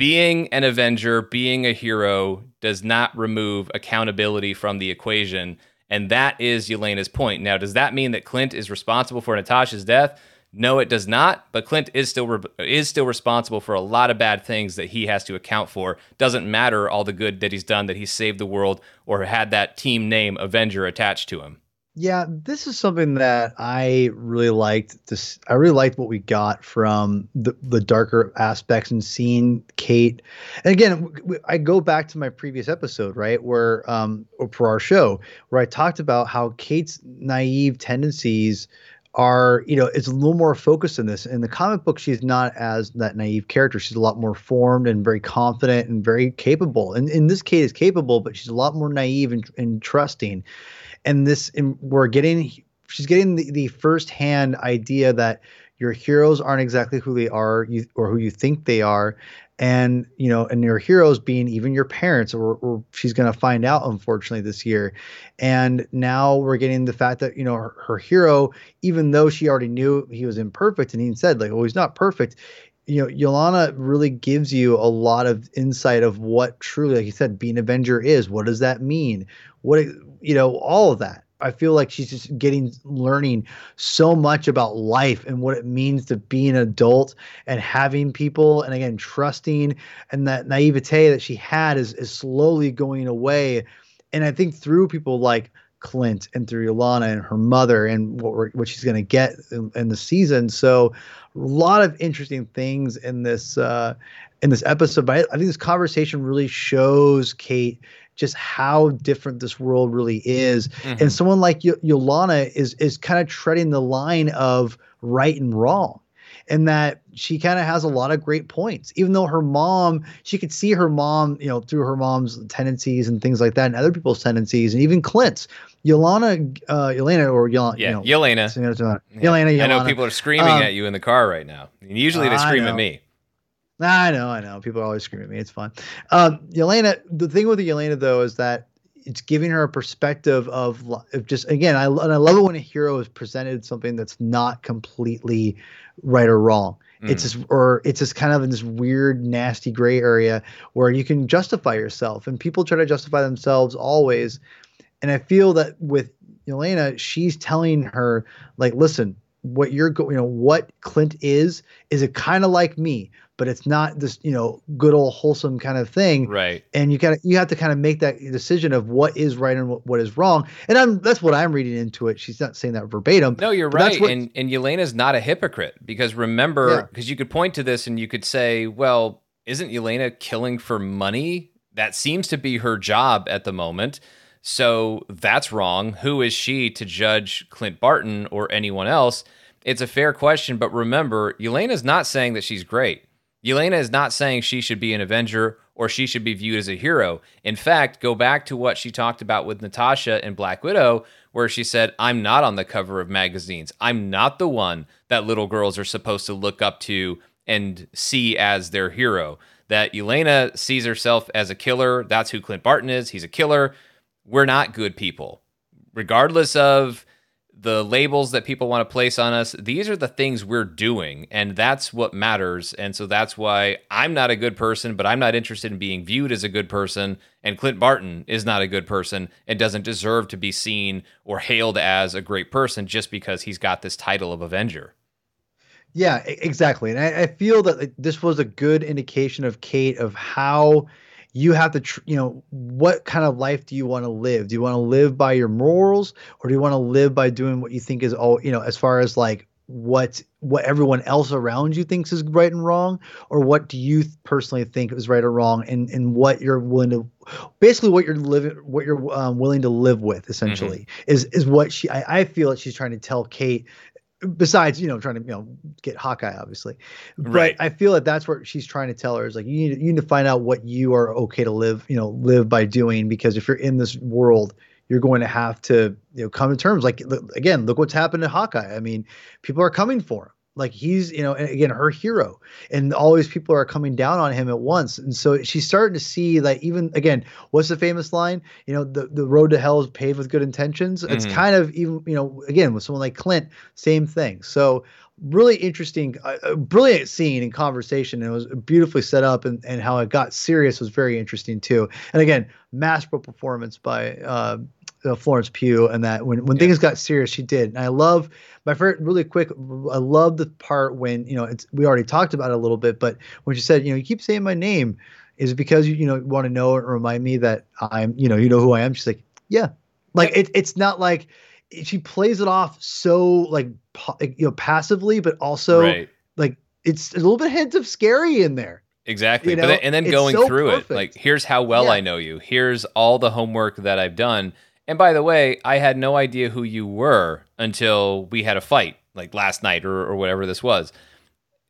Being an Avenger, being a hero, does not remove accountability from the equation. And that is Yelena's point. Now, does that mean that Clint is responsible for Natasha's death? No, it does not. But Clint is still re- is still responsible for a lot of bad things that he has to account for. Doesn't matter all the good that he's done, that he saved the world, or had that team name Avenger attached to him. Yeah, this is something that I really liked. This I really liked what we got from the the darker aspects and seeing Kate. And again, I go back to my previous episode, right, where um for our show, where I talked about how Kate's naive tendencies are you know it's a little more focused in this in the comic book she's not as that naive character she's a lot more formed and very confident and very capable and in this case is capable but she's a lot more naive and, and trusting and this and we're getting she's getting the, the first hand idea that your heroes aren't exactly who they are you, or who you think they are. And you know and your heroes being even your parents or, or she's going to find out unfortunately this year. And now we're getting the fact that you know her, her, hero even though she already knew he was imperfect and he said like oh he's not perfect you know Yelena really gives you a lot of insight of what truly like you said being avenger is. What does that mean? What you know all of that. I feel like she's just getting learning so much about life and what it means to be an adult and having people and again trusting. And that naivete that she had is is slowly going away. And I think through people like Clint and through Yolana and her mother and what what she's going to get in, in, the season. So a lot of interesting things in this uh, in this episode. But I, I think this conversation really shows Kate just how different this world really is. Mm-hmm. And someone like y- Yolana is is kind of treading the line of right and wrong. And that she kind of has a lot of great points, even though her mom, she could see her mom, you know, through her mom's tendencies and things like that, and other people's tendencies, and even Clint's. Yolana, uh, Yelena, or Yolana, yeah, you know, Yelena. Yelena, Yelena. I know people are screaming um, at you in the car right now. Usually they scream at me. I know, I know. People always scream at me. It's fun. Um, Yelena, the thing with Yelena though is that it's giving her a perspective of, of just again, I and I love it when a hero is presented something that's not completely right or wrong. Mm. It's just or it's just kind of in this weird, nasty gray area where you can justify yourself, and people try to justify themselves always. And I feel that with Elena she's telling her like, listen, what you're going, you know, what Clint is, is it kind of like me, but it's not this, you know, good old wholesome kind of thing. Right. And you kind of, you have to kind of make that decision of what is right and what, what is wrong. And I'm, that's what I'm reading into it. She's not saying that verbatim. No, you're right. What, and, and Yelena's not a hypocrite because remember, because yeah. you could point to this and you could say, well, isn't Yelena killing for money? That seems to be her job at the moment. So that's wrong. Who is she to judge Clint Barton or anyone else? It's a fair question, but remember, Yelena's not saying that she's great. Yelena is not saying she should be an Avenger or she should be viewed as a hero. In fact, go back to what she talked about with Natasha and Black Widow, where she said, I'm not on the cover of magazines. I'm not the one that little girls are supposed to look up to and see as their hero. That Yelena sees herself as a killer. That's who Clint Barton is. He's a killer we're not good people. Regardless of the labels that people want to place on us, these are the things we're doing, and that's what matters. And so that's why I'm not a good person, but I'm not interested in being viewed as a good person. And Clint Barton is not a good person and doesn't deserve to be seen or hailed as a great person just because he's got this title of Avenger. Yeah, exactly. And I, I feel that this was a good indication of Kate of how you have to tr- you know what kind of life do you want to live do you want to live by your morals or do you want to live by doing what you think is all you know as far as like what what everyone else around you thinks is right and wrong or what do you personally think is right or wrong and and what you're willing to basically what you're living what you're um, willing to live with essentially mm-hmm. is is what she I, I feel that she's trying to tell kate besides you know trying to you know get hawkeye obviously. But right. i feel that that's what she's trying to tell her is like you need, you need to find out what you are okay to live you know live by doing because if you're in this world you're going to have to you know come to terms. Like again look what's happened to hawkeye. I mean people are coming for him like he's you know again her hero and all these people are coming down on him at once and so she's starting to see like even again what's the famous line? You know the, the road to hell is paved with good intentions. Mm-hmm. it's kind of even you know again with someone like clint same thing. So really interesting uh, brilliant scene and conversation and it was beautifully set up and, and how it got serious was very interesting too. And again masterful performance by uh, uh, Florence Pugh, and that when when yeah. things got serious, she did. And I love my first really quick. I love the part when you know it's we already talked about it a little bit, but when she said, you know, you keep saying my name, is it because you you know want to know and remind me that I'm you know you know who I am? She's like, yeah, like it, it's not like she plays it off so like you know passively, but also right. like it's a little bit hint of scary in there. Exactly. You know? But and then going so through perfect. it, like here's how well yeah. I know you. Here's all the homework that I've done. And by the way, I had no idea who you were until we had a fight, like last night or, or whatever this was.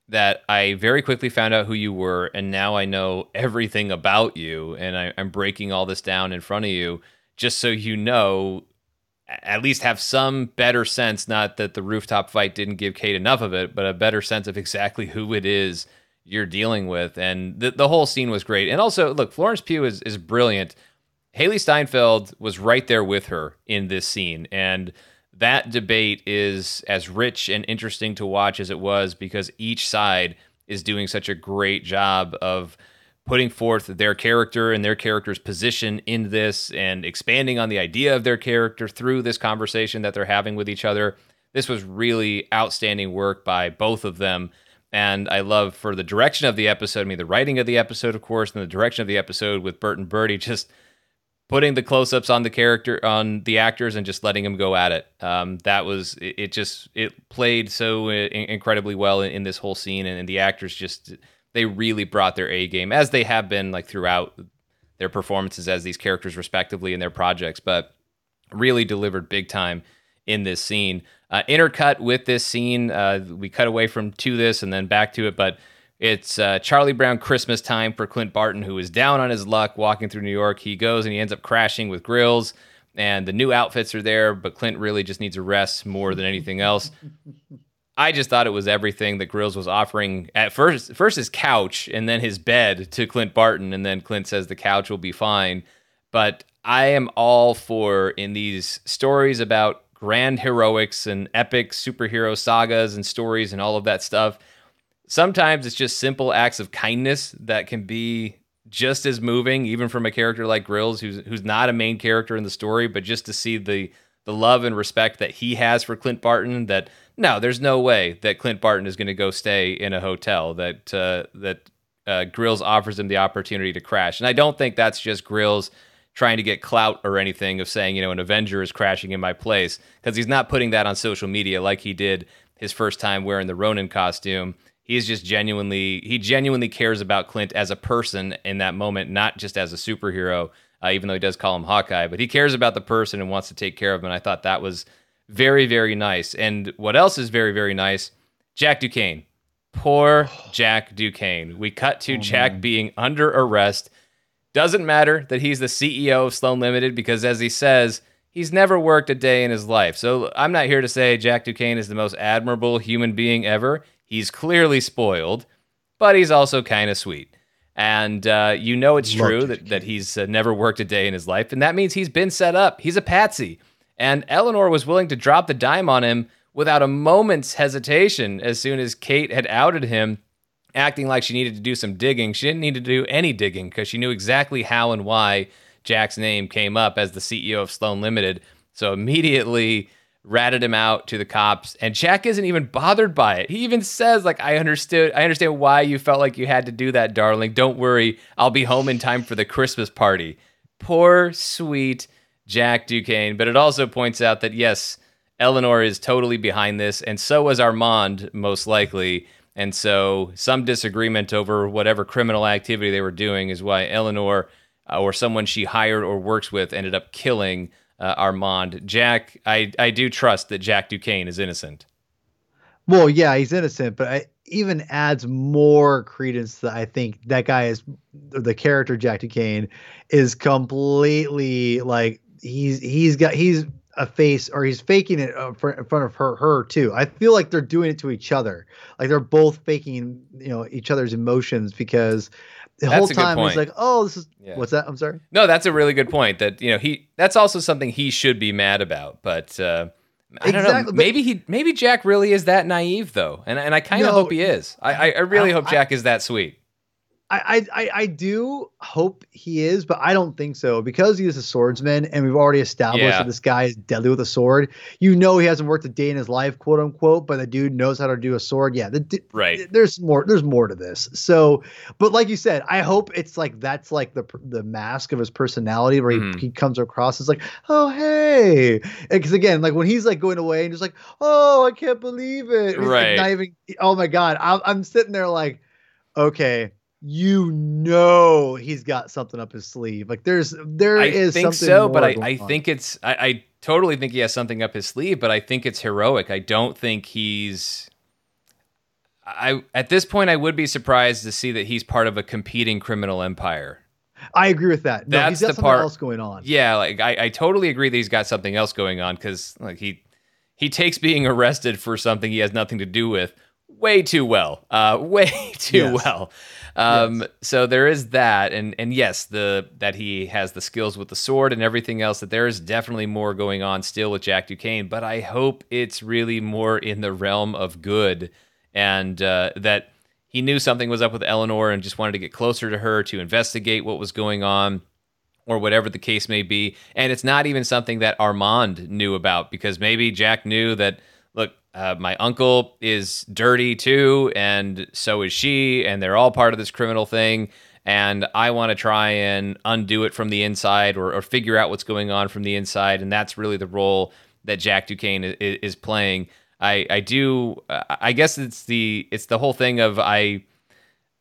That I very quickly found out who you were, and now I know everything about you, and I, I'm breaking all this down in front of you just so you know at least have some better sense not that the rooftop fight didn't give kate enough of it but a better sense of exactly who it is you're dealing with and the, the whole scene was great and also look florence pugh is, is brilliant Hailee Steinfeld was right there with her in this scene. And that debate is as rich and interesting to watch as it was because each side is doing such a great job of putting forth their character and their character's position in this and expanding on the idea of their character through this conversation that they're having with each other. This was really outstanding work by both of them. And I love for the direction of the episode, I mean, the writing of the episode, of course, and the direction of the episode with Bert and Bertie just putting the close-ups on the character on the actors and just letting them go at it. Um, that was it, it, just it played so uh, incredibly well in, in, this whole scene and, and, the actors just they really brought their a game as they have been like throughout their performances as these characters respectively in their projects but really delivered big time in this scene. Uh, intercut with this scene uh, we cut away from to this and then back to it but it's uh, Charlie Brown Christmas time for Clint Barton, who is down on his luck walking through New York. He goes and he ends up crashing with Grills, and the new outfits are there, but Clint really just needs a rest more than anything else. I just thought it was everything that Grills was offering at first. First his couch, and then his bed to Clint Barton, and then Clint says the couch will be fine. But I am all for in these stories about grand heroics and epic superhero sagas and stories and all of that stuff sometimes it's just simple acts of kindness that can be just as moving, even from a character like Grills, who's who's not a main character in the story, but just to see the the love and respect that he has for Clint Barton. That no, there's no way that Clint Barton is going to go stay in a hotel. That uh, that uh, Grills offers him the opportunity to crash, and I don't think that's just Grills trying to get clout or anything of saying you know an Avenger is crashing in my place because he's not putting that on social media like he did his first time wearing the Ronin costume he's just genuinely he genuinely cares about Clint as a person in that moment, not just as a superhero. Uh, even though he does call him Hawkeye, but he cares about the person and wants to take care of him. And I thought that was very, very nice. And what else is very, very nice? Jack Duquesne. Poor Jack Duquesne. We cut to oh, Jack man. being under arrest. Doesn't matter that he's the CEO of Sloan Limited because, as he says, he's never worked a day in his life. So I'm not here to say Jack Duquesne is the most admirable human being ever. He's clearly spoiled, but he's also kind of sweet. And uh, you know it's Love true that, that he's uh, never worked a day in his life. And that means he's been set up. He's a patsy. And Eleanor was willing to drop the dime on him without a moment's hesitation as soon as Kate had outed him, acting like she needed to do some digging. She didn't need to do any digging because she knew exactly how and why Jack's name came up as the CEO of Sloan Limited. So immediately ratted him out to the cops and Jack isn't even bothered by it. He even says like I understood I understand why you felt like you had to do that, darling. Don't worry. I'll be home in time for the Christmas party. Poor sweet Jack Duquesne, but it also points out that yes, Eleanor is totally behind this, and so was Armand, most likely. And so, some disagreement over whatever criminal activity they were doing is why Eleanor uh, or someone she hired or works with ended up killing uh, Armand. Jack, I, I do trust that Jack Duquesne is innocent. Well, yeah, he's innocent, but I even adds more credence that I think that guy is the character Jack Duquesne is completely like he's he's got he's a face or he's faking it in front of her her too. I feel like they're doing it to each other. Like they're both faking, you know, each other's emotions because the that's whole time he's like, "Oh, this is yeah. what's that?" I'm sorry. No, that's a really good point. That you know he that's also something he should be mad about, but. uh I don't know. Maybe he, maybe Jack really is that naive though, and and I kind of no, hope he is. I I really I, hope Jack I, is that sweet. I, I I do hope he is, but I don't think so because he is a swordsman, and we've already established yeah. that this guy is deadly with a sword. You know, he hasn't worked a day in his life, quote unquote, but the dude knows how to do a sword. Yeah, the, right. There's more. There's more to this. So, but like you said, I hope it's like that's like the the mask of his personality, where he, mm-hmm. he comes across as like, oh hey, because again, like when he's like going away and just like, oh, I can't believe it. right. Like not even. Oh my god, I'm, I'm sitting there like, okay you know he's got something up his sleeve. Like there's there I is think so, but I, I think it's I, I totally think he has something up his sleeve, but I think it's heroic. I don't think he's I at this point I would be surprised to see that he's part of a competing criminal empire. I agree with that. No, That's he's got the part, else going on. Yeah, like I, I totally agree that he's got something else going on because like he he takes being arrested for something he has nothing to do with way too well. Uh, way too yes. well. Um, yes. So there is that, and and yes, the that he has the skills with the sword and everything else. That there is definitely more going on still with Jack Duquesne, but I hope it's really more in the realm of good, and uh, that he knew something was up with Eleanor and just wanted to get closer to her to investigate what was going on or whatever the case may be. And it's not even something that Armand knew about because maybe Jack knew that uh, my uncle is dirty too, and so is she, and they're all part of this criminal thing. And I want to try and undo it from the inside or, or, figure out what's going on from the inside. And that's really the role that Jack Duquesne is, is playing. I, I do. I guess it's the it's the whole thing of I.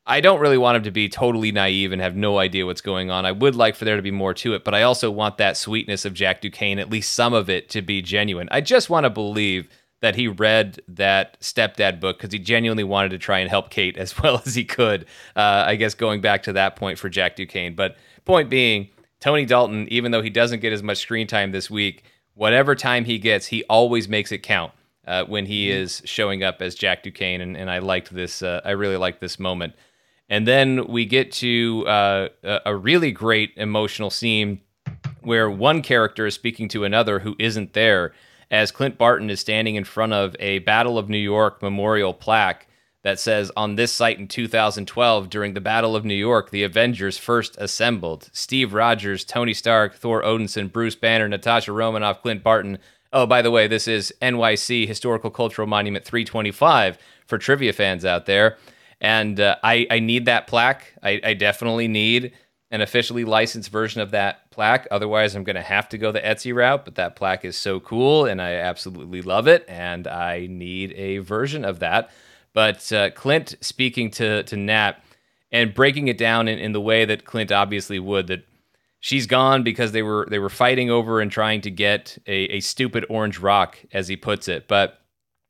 I don't really want him to be totally naive and have no idea what's going on. I would like for there to be more to it, but I also want that sweetness of Jack Duquesne, at least some of it, to be genuine. I just want to believe that he read that stepdad book because he genuinely wanted to try and help Kate as well as he could. Uh, I guess going back to that point for Jack Duquesne. But point being, Tony Dalton, even though he doesn't get as much screen time this week, whatever time he gets, he always makes it count uh, when he mm-hmm. is showing up as Jack Duquesne. And, and I liked this. Uh, I really liked this moment. And then we get to uh, a really great emotional scene where one character is speaking to another who isn't there as Clint Barton is standing in front of a Battle of New York memorial plaque that says on this site in 2012 during the battle of new york the avengers first assembled. Steve rogers tony stark thor odinson bruce banner natasha romanoff clint barton. Oh by the way this is nyc historical cultural monument 325 for trivia fans out there. And uh, I, I need that plaque. I, I definitely need an officially licensed version of that plaque. Otherwise, I'm going to have to go the Etsy route. But that plaque is so cool, and I absolutely love it, and I need a version of that. But uh, Clint speaking to to Nat and breaking it down in, in the way that Clint obviously would that she's gone because they were they were fighting over and trying to get a, a stupid orange rock, as he puts it. But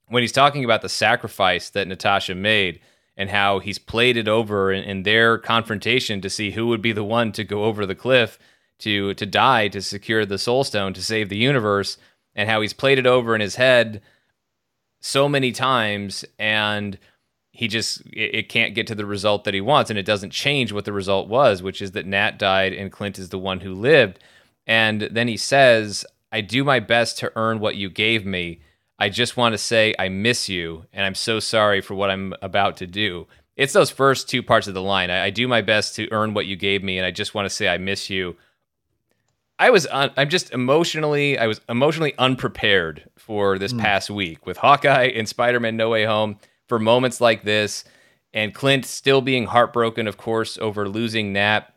when he's talking about the sacrifice that Natasha made and how he's played it over in, in, their confrontation to see who would be the one to go over the cliff to to die to secure the soul stone to save the universe and how he's played it over in his head so many times and he just it, it can't get to the result that he wants and it doesn't change what the result was which is that Nat died and Clint is the one who lived. And then he says I do my best to earn what you gave me I just want to say I miss you and I'm so sorry for what I'm about to do. It's those first two parts of the line. I, I do my best to earn what you gave me and I just want to say I miss you. I was un- I'm just emotionally I was emotionally unprepared for this mm. past week with Hawkeye and Spider-Man No Way Home for moments like this and Clint still being heartbroken of course over losing Nat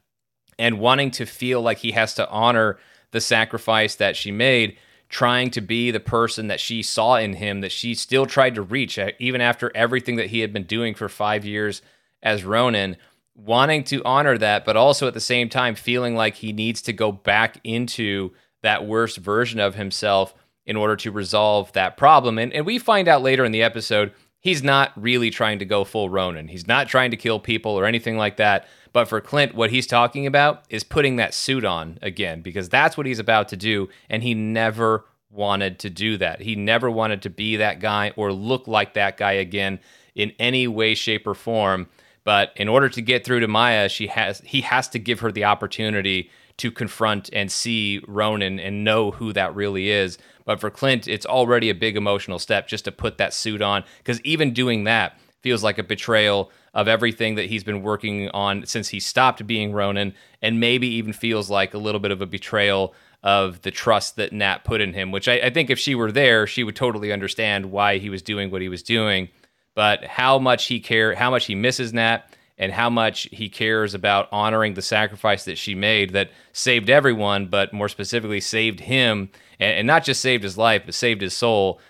and wanting to feel like he has to honor the sacrifice that she made trying to be the person that she saw in him that she still tried to reach uh, even after everything that he had been doing for 5 years as Ronin, wanting to honor that but also at the same time feeling like he needs to go back into that worst version of himself in order to resolve that problem. And and we find out later in the episode he's not really trying to go full Ronin. He's not trying to kill people or anything like that. But for Clint, what he's talking about is putting that suit on again because that's what he's about to do. And he never wanted to do that. He never wanted to be that guy or look like that guy again in any way, shape, or form. But in order to get through to Maya, she has he has to give her the opportunity to confront and see Ronin and know who that really is. But for Clint, it's already a big emotional step just to put that suit on because even doing that feels like a betrayal of everything that he's been working on since he stopped being Ronin, and maybe even feels like a little bit of a betrayal of the trust that Nat put in him, which I, I, think if she were there, she would totally understand why he was doing what he was doing. But how much he care, how much he misses Nat, and how much he cares about honoring the sacrifice that she made that saved everyone, but more specifically saved him, and, and not just saved his life, but saved his soul.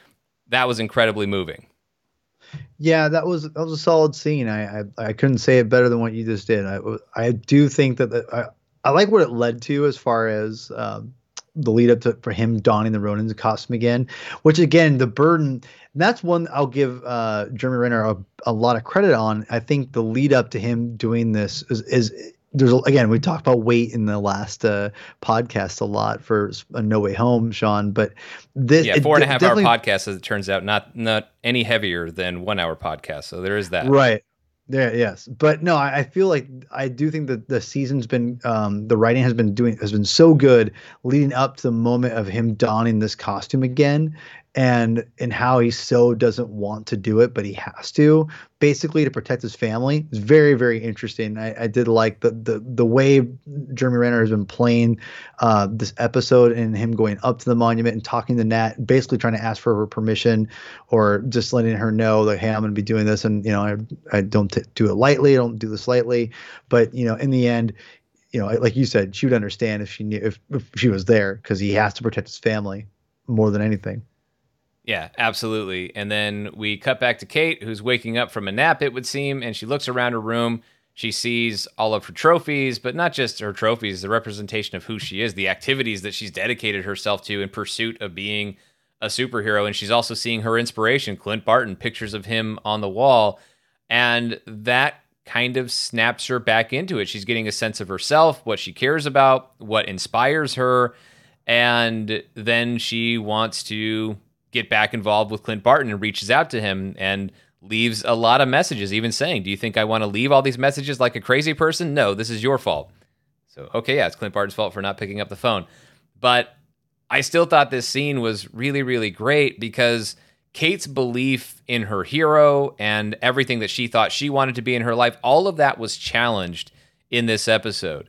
That was incredibly moving. Yeah, that was that was a solid scene. I I, I couldn't say it better than what you just did. I I do think that the, I I like what it led to as far as um, the lead up to for him donning the Ronin's costume again, which again the burden. That's one I'll give uh, Jeremy Renner a, a lot of credit on. I think the lead up to him doing this is, is there's again we talked about weight in the last uh, podcast a lot for a No Way Home, Sean. But this yeah, four and a half hour podcast as it turns out, not not any heavier than one hour podcast. So there is that. Right. Yeah, yes, but no, I, I, feel like I do think that the season's been um, the writing has been doing has been so good leading up to the moment of him donning this costume again, and and how he so doesn't want to do it, but he has to basically to protect his family. It's very very interesting. I, I did like the the the way Jeremy Renner has been playing uh, this episode and him going up to the monument and talking to Nat, basically trying to ask for her permission or just letting her know that hey I'm going to be doing this and you know I I don't t- do it lightly, I don't do this lightly, but you know in the end you know, like you said, she would understand if she knew if, if she was there because he has to protect his family more than anything. Yeah, absolutely. And then we cut back to Kate, who's waking up from a nap, it would seem, and she looks around her room. She sees all of her trophies, but not just her trophies, the representation of who she is, the activities that she's dedicated herself to in pursuit of being a superhero. And she's also seeing her inspiration, Clint Barton, pictures of him on the wall. And that kind of snaps her back into it. She's getting a sense of herself, what she cares about, what inspires her. And then she wants to get back involved with Clint Barton and reaches out to him and leaves a lot of messages, even saying, Do you think I want to leave all these messages like a crazy person? No, this is your fault. So, okay, yeah, it's Clint Barton's fault for not picking up the phone. But I still thought this scene was really, really great because Kate's belief in her hero and everything that she thought she wanted to be in her life, all of that was challenged in this episode.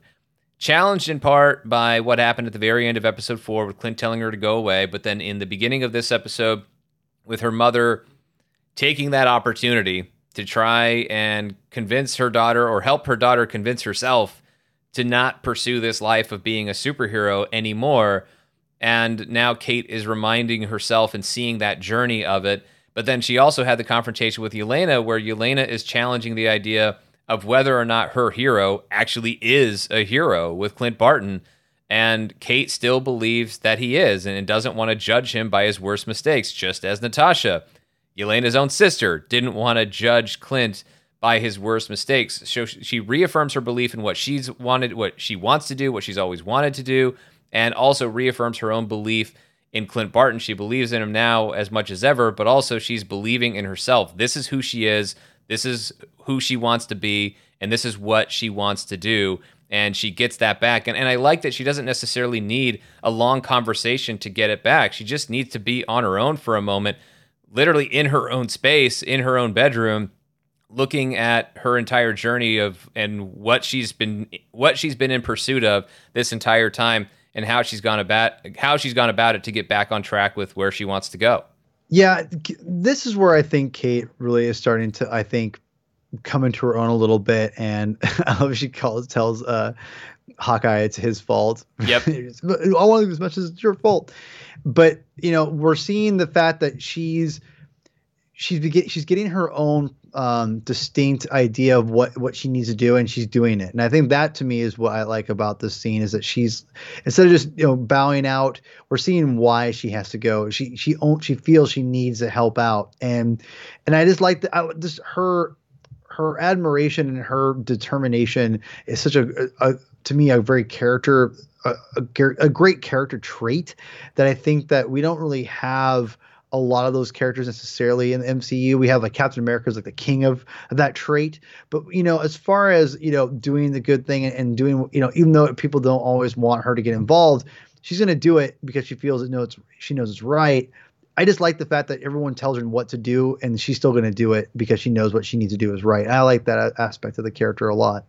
Challenged in part by what happened at the very end of episode four with Clint telling her to go away, but then in the beginning of this episode with her mother taking that opportunity to try and convince her daughter or help her daughter convince herself to not pursue this life of being a superhero anymore. And now Kate is reminding herself and seeing that journey of it. But then she also had the confrontation with Yelena, where Yelena is challenging the idea of whether or not her hero actually is a hero with Clint Barton. And Kate still believes that he is and doesn't want to judge him by his worst mistakes, just as Natasha, Yelena's own sister, didn't want to judge Clint by his worst mistakes. So she reaffirms her belief in what she's wanted, what she wants to do, what she's always wanted to do, and also reaffirms her own belief in Clint Barton. She believes in him now as much as ever, but also she's believing in herself. This is who she is. This is who she wants to be, and this is what she wants to do. And she gets that back. And, and I like that she doesn't necessarily need a long conversation to get it back. She just needs to be on her own for a moment, literally in her own space, in her own bedroom, looking at her entire journey of and what she's been what she's been in pursuit of this entire time and how she's gone about how she's gone about it to get back on track with where she wants to go. Yeah, this is where I think Kate really is starting to, I think, come into her own a little bit. And I she calls, tells uh, Hawkeye, it's his fault. Yep. I want as much as it's your fault. But you know, we're seeing the fact that she's she's she's getting her own um, distinct idea of what what she needs to do, and she's doing it. And I think that to me is what I like about this scene is that she's instead of just you know bowing out, we're seeing why she has to go. She she she feels she needs to help out, and and I just like the, I, just her her admiration and her determination is such a, a to me a very character a, a, a, great character trait that I think that we don't really have a lot of those characters necessarily in the MCU. We have like Captain America is like the king of, that trait. But you know, as far as you know, doing the good thing and, and doing you know, even though people don't always want her to get involved, she's to do it because she feels it. No, it's she knows it's right. I just like the fact that everyone tells her what to do, and she's still going to do it because she knows what she needs to do is right. I like that aspect of the character a lot.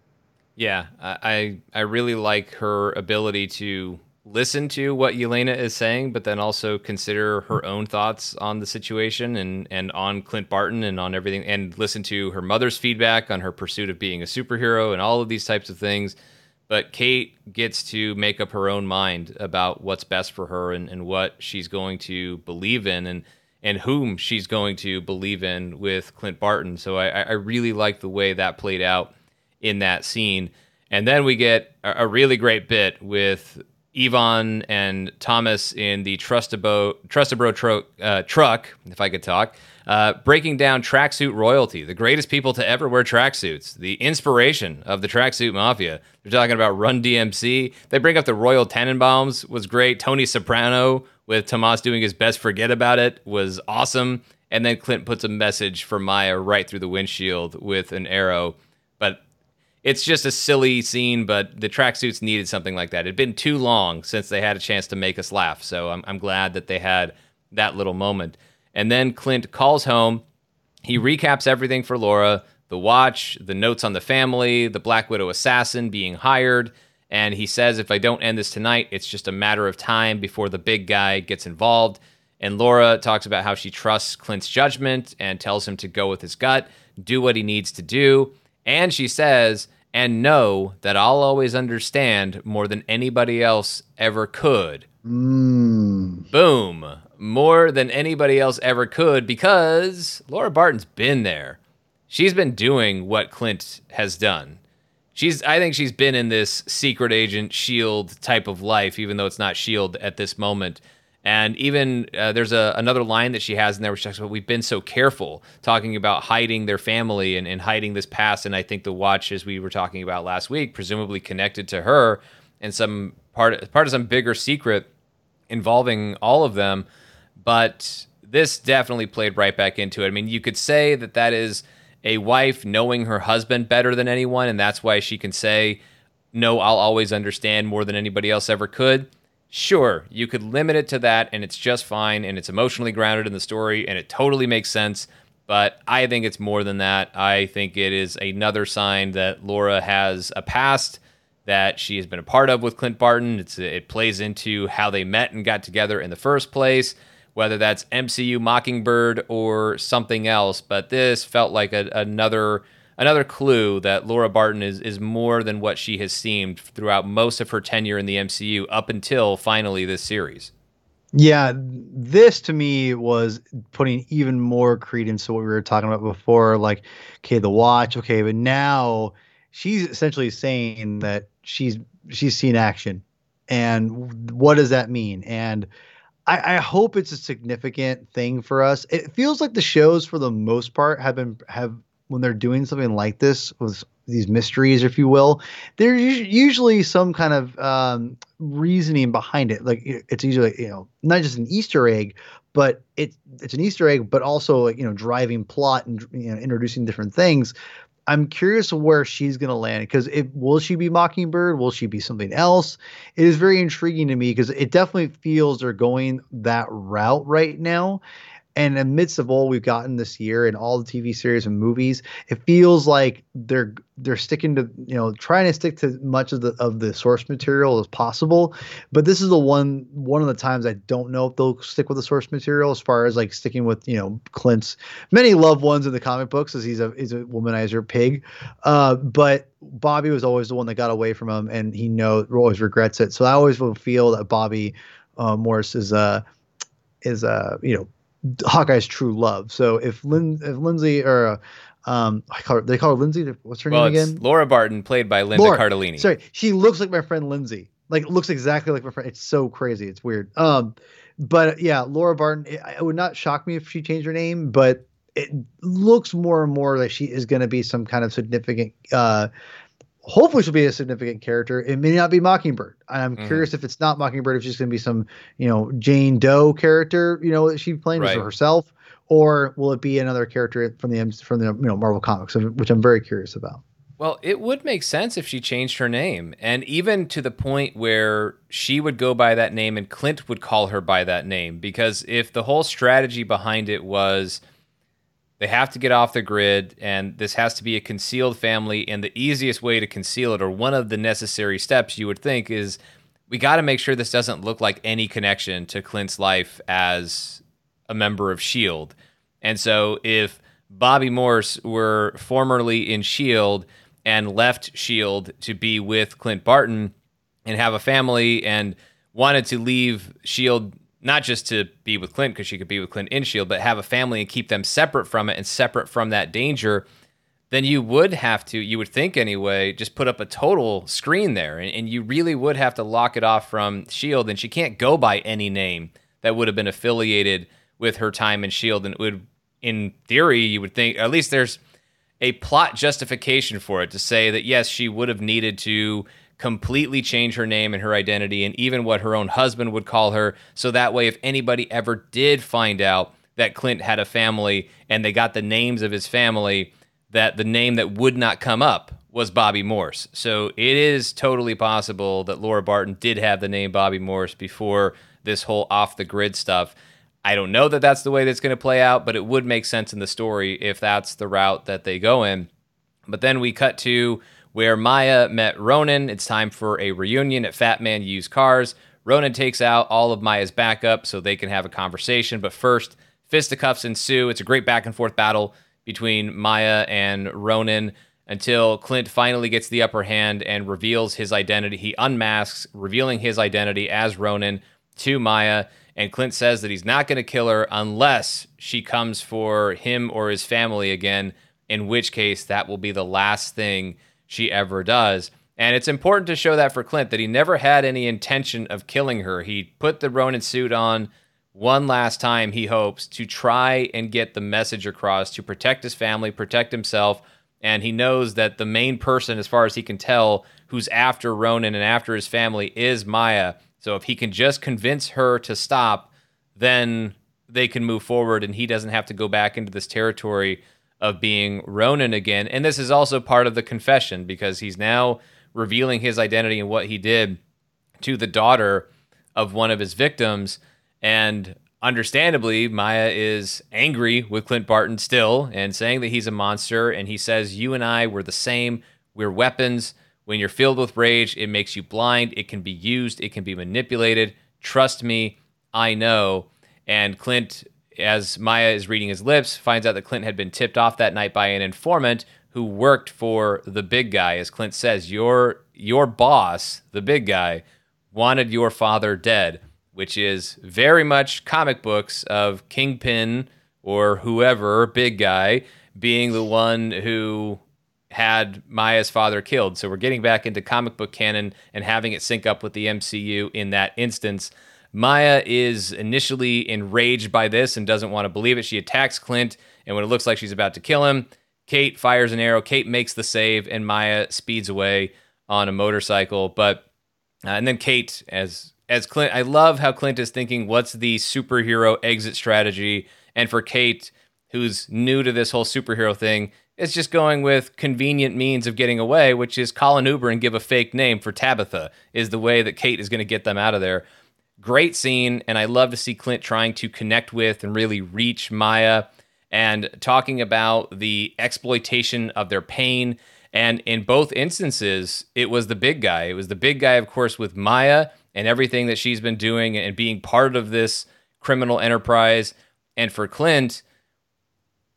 Yeah, I I really like her ability to listen to what Yelena is saying, but then also consider her hmm. own thoughts on the situation and and on Clint Barton and on everything, and listen to her mother's feedback on her pursuit of being a superhero and all of these types of things. But Kate gets to make up her own mind about what's best for her and, and what she's going to believe in and and whom she's going to believe in with Clint Barton. So I, I really like the way that played out in that scene. And then we get a, a really great bit with Ivan and Thomas in the Trustabo Trustabro tro- uh, truck, if I could talk, uh, breaking down tracksuit royalty, the greatest people to ever wear tracksuits, the inspiration of the tracksuit mafia. They're talking about Run DMC. They bring up the Royal Tenenbaums was great. Tony Soprano with Tomas doing his best forget about it was awesome. And then Clint puts a message for Maya right through the windshield with an arrow. But it's just a silly scene, but the tracksuits needed something like that. It had been too long since they had a chance to make us laugh, so I'm, I'm glad that they had that little moment. And then Clint calls home. He recaps everything for Laura the watch, the notes on the family, the Black Widow assassin being hired. And he says, if I don't end this tonight, it's just a matter of time before the big guy gets involved. And Laura talks about how she trusts Clint's judgment and tells him to go with his gut, do what he needs to do. And she says, and know that I'll always understand more than anybody else ever could. Mm. Boom. More than anybody else ever could because Laura Barton's been there. She's been doing what Clint has done. She's I think she's been in this secret agent shield type of life even though it's not shield at this moment and even uh, there's a, another line that she has in there which talks about we've been so careful talking about hiding their family and, and hiding this past. And I think the watch, as we were talking about last week, presumably connected to her and some part part of some bigger secret involving all of them. But this definitely played right back into it. I mean, you could say that that is a wife knowing her husband better than anyone, and that's why she can say, "No, I'll always understand more than anybody else ever could." Sure, you could limit it to that and it's just fine and it's emotionally grounded in the story and it totally makes sense. But I think it's more than that. I think it is another sign that Laura has a past that she has been a part of with Clint Barton. It's, it plays into how they met and got together in the first place, whether that's MCU Mockingbird or something else. But this felt like a, another another clue that Laura Barton is is more than what she has seemed throughout most of her tenure in the MCU up until finally this series. Yeah, this to me was putting even more credence to what we were talking about before. Like, okay, the watch, okay, but now she's essentially saying that she's she's seen action, and what does that mean? And I, I hope it's a significant thing for us. It feels like the shows, for the most part, have been have when they're doing something like this with these mysteries, if you will, there's usually some kind of um, reasoning behind it. Like it's usually you know not just an Easter egg, but it's it's an Easter egg, but also you know driving plot and you know introducing different things. I'm curious where she's going to land because it will she be Mockingbird? Will she be something else? It is very intriguing to me because it definitely feels they're going that route right now And amidst of all we've gotten this year and all the TV series and movies, it feels like they're they're sticking to you know trying to stick to much of the of the source material as possible. But this is the one one of the times I don't know if they'll stick with the source material as far as like sticking with you know Clint's many loved ones in the comic books as he's a he's a womanizer pig. Uh, but Bobby was always the one that got away from him, and he knows always regrets it. So I always will feel that Bobby uh, is a uh, is a uh, you know Hawkeye's true love. So if Lin if Lindsay or um, I call her, they call her Lindsay. What's her well, name again? Laura Barton, played by Linda Laura, Cardellini. Sorry, she looks like my friend Lindsay. Like looks exactly like my friend. It's so crazy. It's weird. Um, but yeah, Laura Barton. It, it would not shock me if she changed her name, but it looks more and more like she is going to be some kind of significant uh, hopefully she'll be a significant character. It may not be Mockingbird. I'm mm-hmm. curious if it's not Mockingbird, if she's going to be some, you know, Jane Doe character, you know, that she's playing right. herself, or will it be another character from the from the you know Marvel comics, which I'm very curious about. Well, it would make sense if she changed her name, and even to the point where she would go by that name and Clint would call her by that name, because if the whole strategy behind it was they have to get off the grid, and this has to be a concealed family. And the easiest way to conceal it, or one of the necessary steps you would think, is we got to make sure this doesn't look like any connection to Clint's life as a member of S.H.I.E.L.D. And so if Bobby Morse were formerly in S.H.I.E.L.D. and left S.H.I.E.L.D. to be with Clint Barton and have a family and wanted to leave S.H.I.E.L.D not just to be with Clint because she could be with Clint in Shield, but have a family and keep them separate from it and separate from that danger, then you would have to, you would think anyway, just put up a total screen there, and, and you really would have to lock it off from Shield, and she can't go by any name that would have been affiliated with her time in Shield, and it would, in theory, you would think at least there's a plot justification for it to say that yes, she would have needed to completely change her name and her identity and even what her own husband would call her. So that way, if anybody ever did find out that Clint had a family and they got the names of his family, that the name that would not come up was Bobby Morse. So it is totally possible that Laura Barton did have the name Bobby Morse before this whole off the grid stuff. I don't know that that's the way that's going to play out, but it would make sense in the story if that's the route that they go in. But then we cut to where Maya met Ronin. It's time for a reunion at Fat Man Used Cars. Ronin takes out all of Maya's backup so they can have a conversation. But first, fisticuffs ensue. It's a great back and forth battle between Maya and Ronin until Clint finally gets the upper hand and reveals his identity. He unmasks, revealing his identity as Ronin to Maya. And Clint says that he's not going to kill her unless she comes for him or his family again, in which case that will be the last thing she ever does. And it's important to show that for Clint that he never had any intention of killing her. He put the Ronin suit on one last time, he hopes, to try and get the message across to protect his family, protect himself. And he knows that the main person, as far as he can tell, who's after Ronin and after his family is Maya. So if he can just convince her to stop, then they can move forward and he doesn't have to go back into this territory of being Ronin again. And this is also part of the confession because he's now revealing his identity and what he did to the daughter of one of his victims. And understandably, Maya is angry with Clint Barton still and saying that he's a monster. And he says, You and I were the same. We're weapons. When you're filled with rage, it makes you blind. It can be used, it can be manipulated. Trust me, I know. And Clint as Maya is reading his lips, finds out that Clint had been tipped off that night by an informant who worked for the big guy. As Clint says, your your boss, the big guy, wanted your father dead, which is very much comic books of Kingpin or whoever, big guy, being the one who had Maya's father killed. So we're getting back into comic book canon and having it sync up with the MCU in that instance. Maya is initially enraged by this and doesn't want to believe it. She attacks Clint, and when it looks like she's about to kill him, Kate fires an arrow. Kate makes the save, and Maya speeds away on a motorcycle. But uh, and then Kate, as as Clint, I love how Clint is thinking, what's the superhero exit strategy? And for Kate, who's new to this whole superhero thing, it's just going with convenient means of getting away, which is call an Uber and give a fake name for Tabitha, is the way that Kate is going to get them out of there great scene, and I love to see Clint trying to connect with and really reach Maya and talking about the exploitation of their pain. And in both instances, it was the big guy. It was the big guy, of course, with Maya and everything that she's been doing and being part of this criminal enterprise. And for Clint,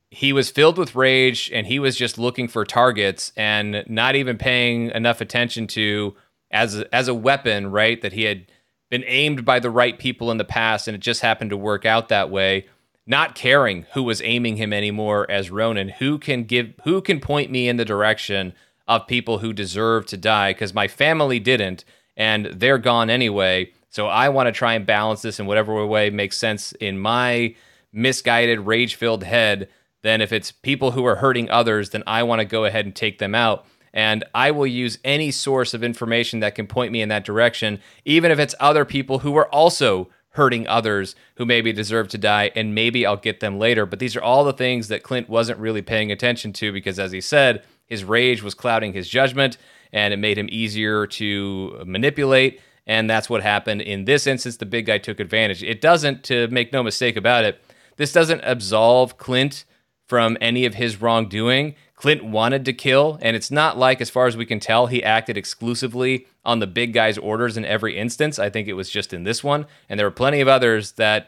he was filled with rage and he was just looking for targets and not even paying enough attention to as a, as a weapon, right? That he had been aimed by the right people in the past and it just happened to work out that way. Not caring who was aiming him anymore as Ronin, who can give who can point me in the direction of people who deserve to die because my family didn't and they're gone anyway. So I want to try and balance this in whatever way makes sense in my misguided, rage filled head. Then, if it's people who are hurting others, then I want to go ahead and take them out. And I will use any source of information that can point me in that direction, even if it's other people who are also hurting others who maybe deserve to die, and maybe I'll get them later. But these are all the things that Clint wasn't really paying attention to because, as he said, his rage was clouding his judgment and it made him easier to manipulate. And that's what happened in this instance. The big guy took advantage. It doesn't, to make no mistake about it, this doesn't absolve Clint from any of his wrongdoing. Clint wanted to kill, and it's not like, as far as we can tell, he acted exclusively on the big guy's orders in every instance. I think it was just in this one. And there were plenty of others that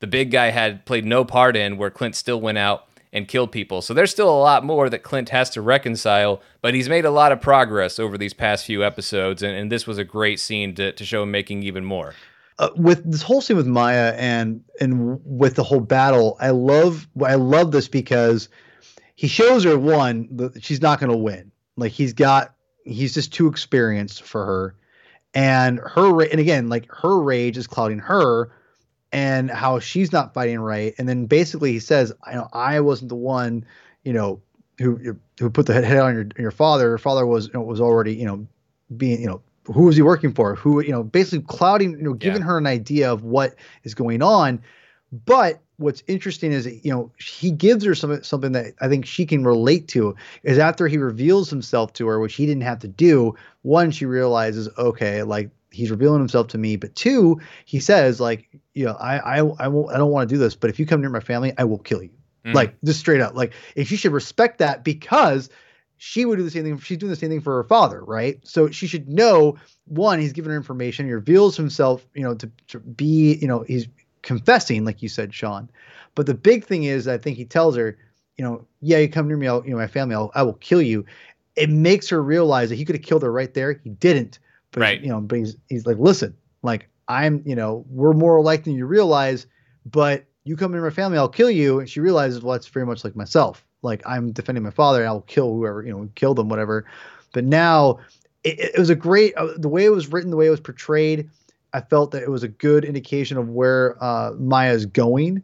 the big guy had played no part in where Clint still went out and killed people. So there's still a lot more that Clint has to reconcile, but he's made a lot of progress over these past few episodes, and, and this was a great scene to, to show him making even more. Uh, with this whole scene with Maya and and with the whole battle, I love I love this because he shows her one that she's not going to win. Like he's got he's just too experienced for her, and her and again like her rage is clouding her, and how she's not fighting right. And then basically he says, I know I wasn't the one, you know, who who put the head on your your father. Your father was you know, was already you know being you know who was he working for? Who you know basically clouding you know giving yeah. her an idea of what is going on. But what's interesting is you know he gives her some something that I think she can relate to is after he reveals himself to her, which he didn't have to do. One, she realizes okay, like he's revealing himself to me. But two, he says like, you know, I I I won't I don't want to do this, but if you come near my family, I will kill you. Mm. Like just straight up. Like if you should respect that because she would do the same thing. She's doing the same thing for her father, right? So she should know one, he's giving her information, he reveals himself, you know, to, to be, you know, he's confessing, like you said, Sean. But the big thing is, I think he tells her, you know, yeah, you come near me, I'll, you know, my family, I'll, I will kill you. It makes her realize that he could have killed her right there. He didn't. But right. you know, but he's he's like, listen, like I'm, you know, we're more alike than you realize, but you come in my family, I'll kill you. And she realizes, well, that's very much like myself. Like I'm defending my father, I'll kill whoever, you know, kill them, whatever. But now it, it was a great uh, the way it was written, the way it was portrayed. I felt that it was a good indication of where uh, Maya's going,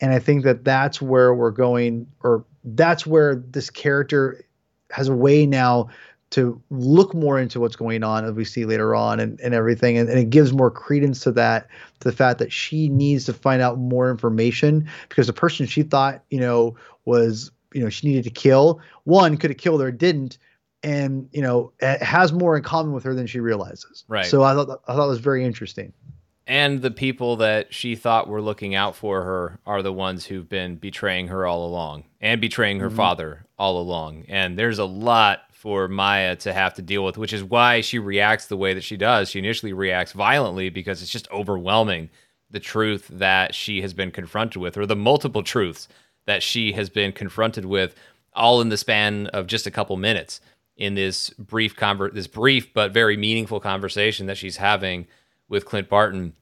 and I think that that's where we're going, or that's where this character has a way now to look more into what's going on as we see later on and, and everything. And, and, it gives more credence to that to the fact that she needs to find out more information because the person she thought you know was you know she needed to kill one could have killed her didn't and you know it has more in common with her than she realizes. Right. So i thought i thought it was very interesting. And the people that she thought were looking out for her are the ones who've been betraying her all along and betraying her mm-hmm. father all along. And there's a lot for Maya to have to deal with, which is why she reacts the way that she does. She initially reacts violently because it's just overwhelming the truth that she has been confronted with, or the multiple truths that she has been confronted with, all in the span of just a couple minutes in this brief convert, this brief but very meaningful conversation that she's having with Clint Barton.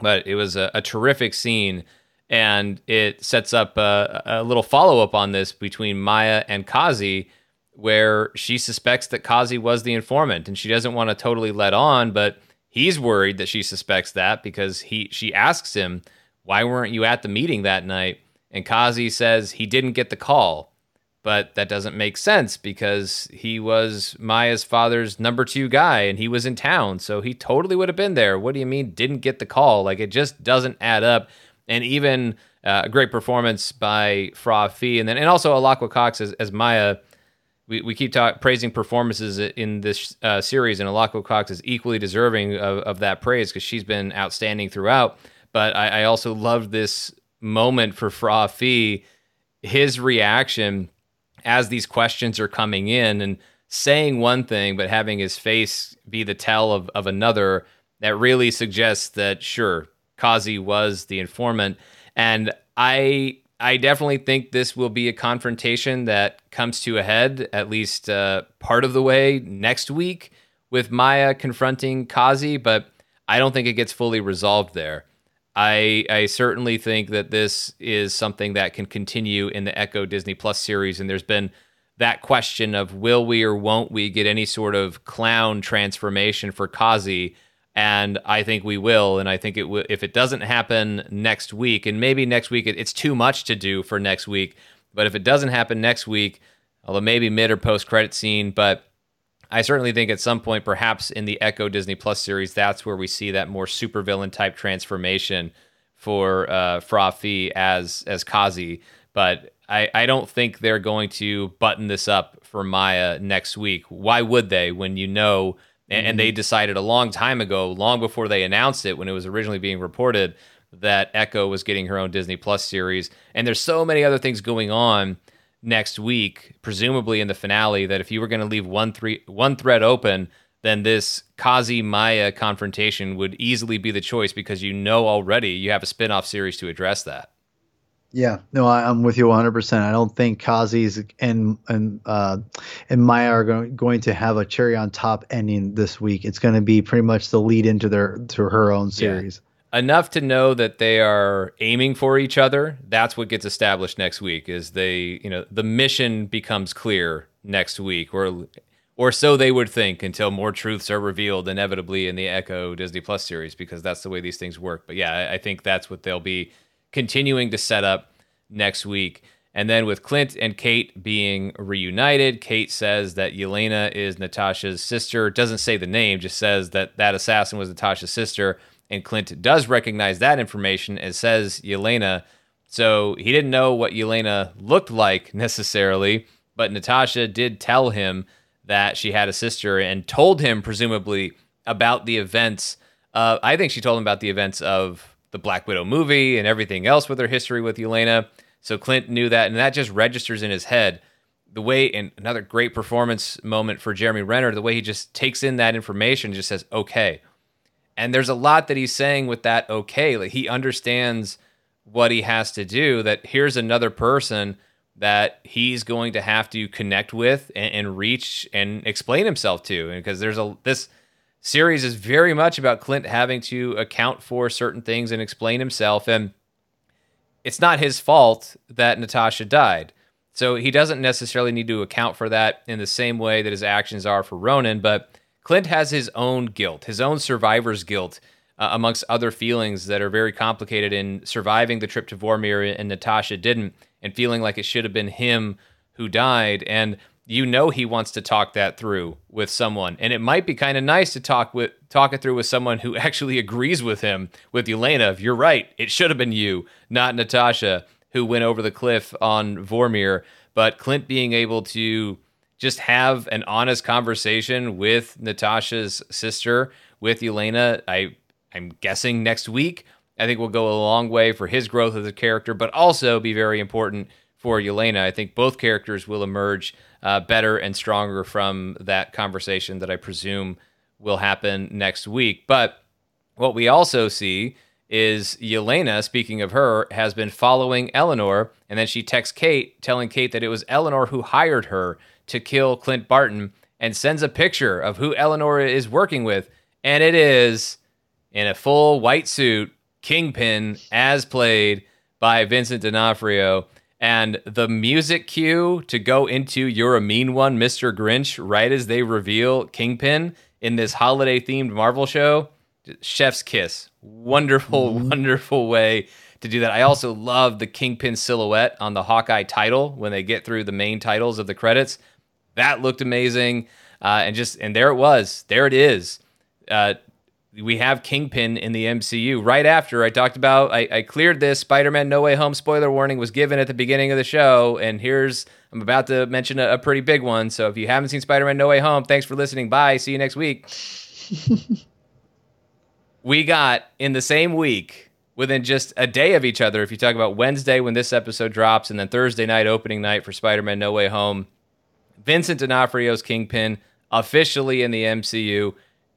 But it was a, a terrific scene, and it sets up a, a little follow up on this between Maya and Kazi where she suspects that Kazi was the informant and she doesn't want to totally let on, but he's worried that she suspects that because he she asks him, "Why weren't you at the meeting that night?" And Kazi says he didn't get the call. But that doesn't make sense because he was Maya's father's number 2 guy and he was in town, so he totally would have been there. What do you mean didn't get the call? Like it just doesn't add up. And even uh, a great performance by Fra Fee and then and also Alaqua Cox as, as Maya we, we keep talk, praising performances in this uh, series, and Alaqua Cox is equally deserving of, of that praise because she's been outstanding throughout. But I, I also loved this moment for Fra Fee, his reaction as these questions are coming in and saying one thing, but having his face be the tell of, of another that really suggests that, sure, Kazi was the informant. And I I definitely think this will be a confrontation that comes to a head, at least uh, part of the way next week, with Maya confronting Kazi, but I don't think it gets fully resolved there. I I certainly think that this is something that can continue in the Echo Disney Plus series, and there's been that question of will we or won't we get any sort of clown transformation for Kazi and I think we will. And I think it will if it doesn't happen next week, and maybe next week it, it's too much to do for next week. But if it doesn't happen next week, although maybe mid or post credit scene, but I certainly think at some point, perhaps in the Echo Disney Plus series, that's where we see that more supervillain type transformation for uh, Fra Fee as as Kazi. But I, I don't think they're going to button this up for Maya next week. Why would they when you know and, and they mm-hmm. decided a long time ago, long before they announced it, when it was originally being reported, that Echo was getting her own Disney Plus series. And there's so many other things going on next week, presumably in the finale, that if you were going to leave one three one thread open, then this Kazi Maya confrontation would easily be the choice because you know already you have a spin-off series to address that. Yeah, no, I, am with you 100. percent I don't think Kazi's and and uh, and Maya are going going to have a cherry on top ending this week. It's going to be pretty much the lead into their to her own series. Yeah. Enough to know that they are aiming for each other. That's what gets established next week. Is they you know the mission becomes clear next week, or or so they would think until more truths are revealed inevitably in the Echo Disney Plus series because that's the way these things work. But yeah, I, think that's what they'll be continuing to set up next week. And then with Clint and Kate being reunited, Kate says that Yelena is Natasha's sister. Doesn't say the name, just says that that assassin was Natasha's sister. And Clint does recognize that information and says Yelena. So he didn't know what Yelena looked like necessarily, but Natasha did tell him that she had a sister and told him, presumably, about the events. Uh, I think she told him about the events of the Black Widow movie and everything else with her history with Yelena. So Clint knew that, and that just registers in his head. The way, and another great performance moment for Jeremy Renner, the way he just takes in that information, and just says, okay. And there's a lot that he's saying with that, okay. Like he understands what he has to do, that here's another person that he's going to have to connect with and, and reach and explain himself to. Because there's a, this, series is very much about Clint having to account for certain things and explain himself. And it's not his fault that Natasha died. So he doesn't necessarily need to account for that in the same way that his actions are for Ronin, But Clint has his own guilt, his own survivor's guilt, uh, amongst other feelings that are very complicated in surviving the trip to Vormir and Natasha didn't, and feeling like it should have been him who died. And you know he wants to talk that through with someone. And it might be kind of nice to talk with talk it through with someone who actually agrees with him with Yelena if you're right. It should have been you not Natasha who went over the cliff on Vormir. But Clint being able to just have an honest conversation with Natasha's sister with Yelena. I I'm guessing next week I think will go a long way for his growth as a character but also be very important for Yelena. I think both characters will emerge uh, better and stronger from that conversation that I presume will happen next week. But what we also see is Yelena, speaking of her, has been following Eleanor, and then she texts Kate, telling Kate that it was Eleanor who hired her to kill Clint Barton, and sends a picture of who Eleanor is working with, and it is in a full white suit, Kingpin, as played by Vincent D'Onofrio. And the music cue to go into You're a Mean One, Mr. Grinch, right as they reveal Kingpin in this holiday themed Marvel show, chef's kiss. Wonderful, mm-hmm. wonderful way to do that. I also love the Kingpin silhouette on the Hawkeye title when they get through the main titles of the credits. That looked amazing. Uh, and just, and there it was. There it is. Uh, we have Kingpin in the MCU. Right after I talked about, I, I cleared this Spider Man No Way Home spoiler warning was given at the beginning of the show. And here's, I'm about to mention a, a pretty big one. So if you haven't seen Spider Man No Way Home, thanks for listening. Bye. See you next week. we got in the same week, within just a day of each other, if you talk about Wednesday when this episode drops, and then Thursday night, opening night for Spider Man No Way Home, Vincent D'Onofrio's Kingpin officially in the MCU.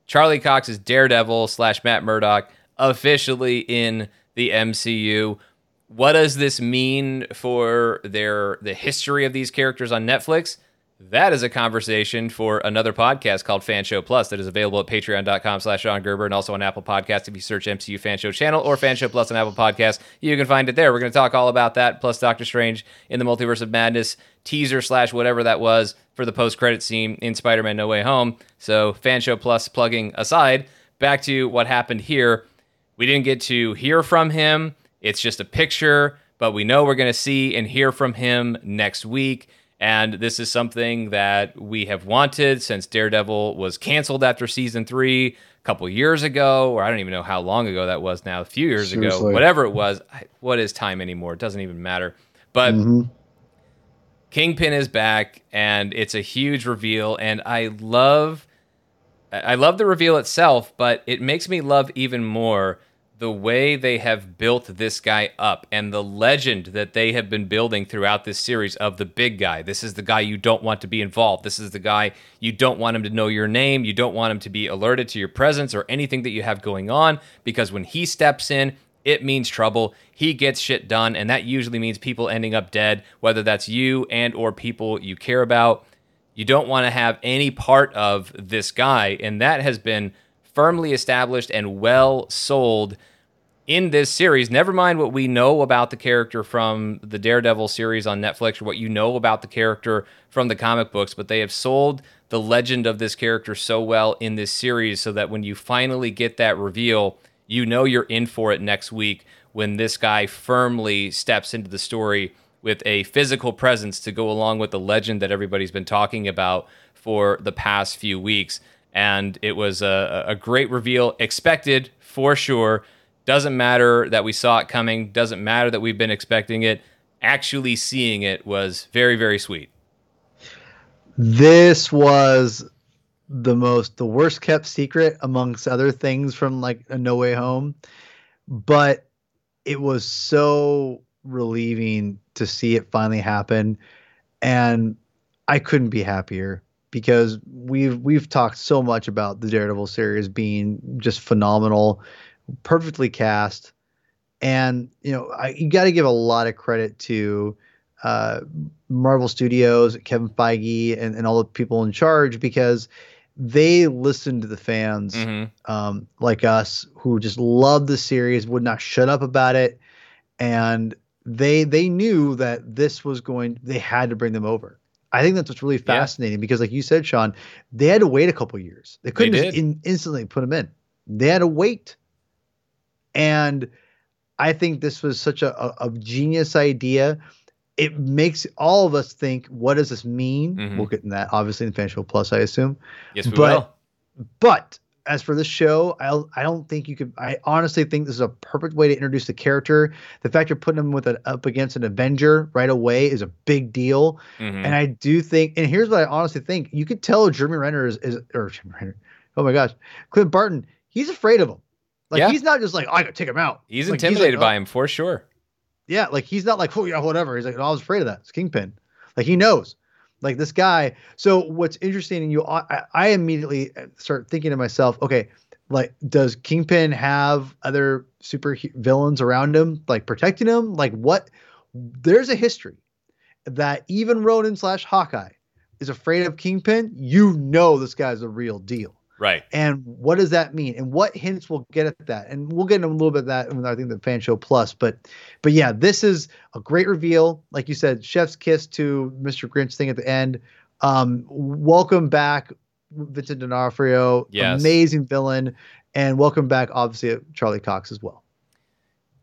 Charlie Cox's Daredevil slash Matt Murdock officially in the MCU. What does this mean for their the history of these characters on Netflix? That is a conversation for another podcast called Fan Show Plus that is available at patreon.com slash Sean Gerber and also on Apple Podcasts. If you search MCU Fan Show channel or Fan Show Plus on Apple Podcasts, you can find it there. We're going to talk all about that, plus Doctor Strange in the Multiverse of Madness teaser slash whatever that was for the post credit scene in Spider Man No Way Home. So, Fan Show Plus plugging aside, back to what happened here. We didn't get to hear from him. It's just a picture, but we know we're going to see and hear from him next week. And this is something that we have wanted since Daredevil was canceled after season three a couple years ago, or I don't even know how long ago that was now, a few years Seriously. ago, whatever it was. What is time anymore? It doesn't even matter. But mm-hmm. Kingpin is back, and it's a huge reveal, and I love, I love the reveal itself, but it makes me love even more the way they have built this guy up and the legend that they have been building throughout this series of the big guy. This is the guy you don't want to be involved. This is the guy you don't want him to know your name. You don't want him to be alerted to your presence or anything that you have going on because when he steps in, it means trouble. He gets shit done, and that usually means people ending up dead, whether that's you and or people you care about. You don't want to have any part of this guy, and that has been firmly established and well sold in this series. Never mind what we know about the character from the Daredevil series on Netflix or what you know about the character from the comic books, but they have sold the legend of this character so well in this series so that when you finally get that reveal, you know you're in for it next week when this guy firmly steps into the story with a physical presence to go along with the legend that everybody's been talking about for the past few weeks. And it was a, a great reveal, expected for sure. Doesn't matter that we saw it coming, doesn't matter that we've been expecting it. Actually seeing it was very, very sweet. This was the most the worst kept secret amongst other things from like a no way home but it was so relieving to see it finally happen and i couldn't be happier because we've we've talked so much about the daredevil series being just phenomenal perfectly cast and you know I, you got to give a lot of credit to uh, Marvel Studios, Kevin Feige, and, and all the people in charge because they listened to the fans mm-hmm. um, like us who just loved the series, would not shut up about it, and they they knew that this was going. They had to bring them over. I think that's what's really fascinating yeah. because, like you said, Sean, they had to wait a couple years. They couldn't they just in, instantly put them in. They had to wait, and I think this was such a, a, a genius idea it makes all of us think, what does this mean? Mm-hmm. We'll get in that obviously in Show Plus, I assume. Yes, we but, will. But as for this show, I I don't think you could. I honestly think this is a perfect way to introduce the character. The fact you're putting him with an up against an Avenger right away is a big deal. Mm-hmm. And I do think, and here's what I honestly think: you could tell Jeremy Renner is, is or Jeremy Renner. Oh my gosh, Clint Barton. He's afraid of him. Like yeah. he's not just like oh, I gotta take him out. He's like, intimidated he's like, oh. by him for sure. Yeah, like he's not like, oh yeah, whatever. He's like, oh, I was afraid of that. It's Kingpin. Like he knows. Like this guy. So what's interesting, and you, I, I immediately start thinking to myself, okay, like does Kingpin have other super villains around him, like protecting him? Like what? There's a history that even Ronin slash Hawkeye is afraid of Kingpin. You know this guy's a real deal. Right. And what does that mean? And what hints will get at that? And we'll get into a little bit of that in I think the fan show plus. But but yeah, this is a great reveal. Like you said, Chef's kiss to Mr. Grinch thing at the end. Um, welcome back, Vincent D'Onofrio. Yes. Amazing villain. And welcome back, obviously, Charlie Cox as well.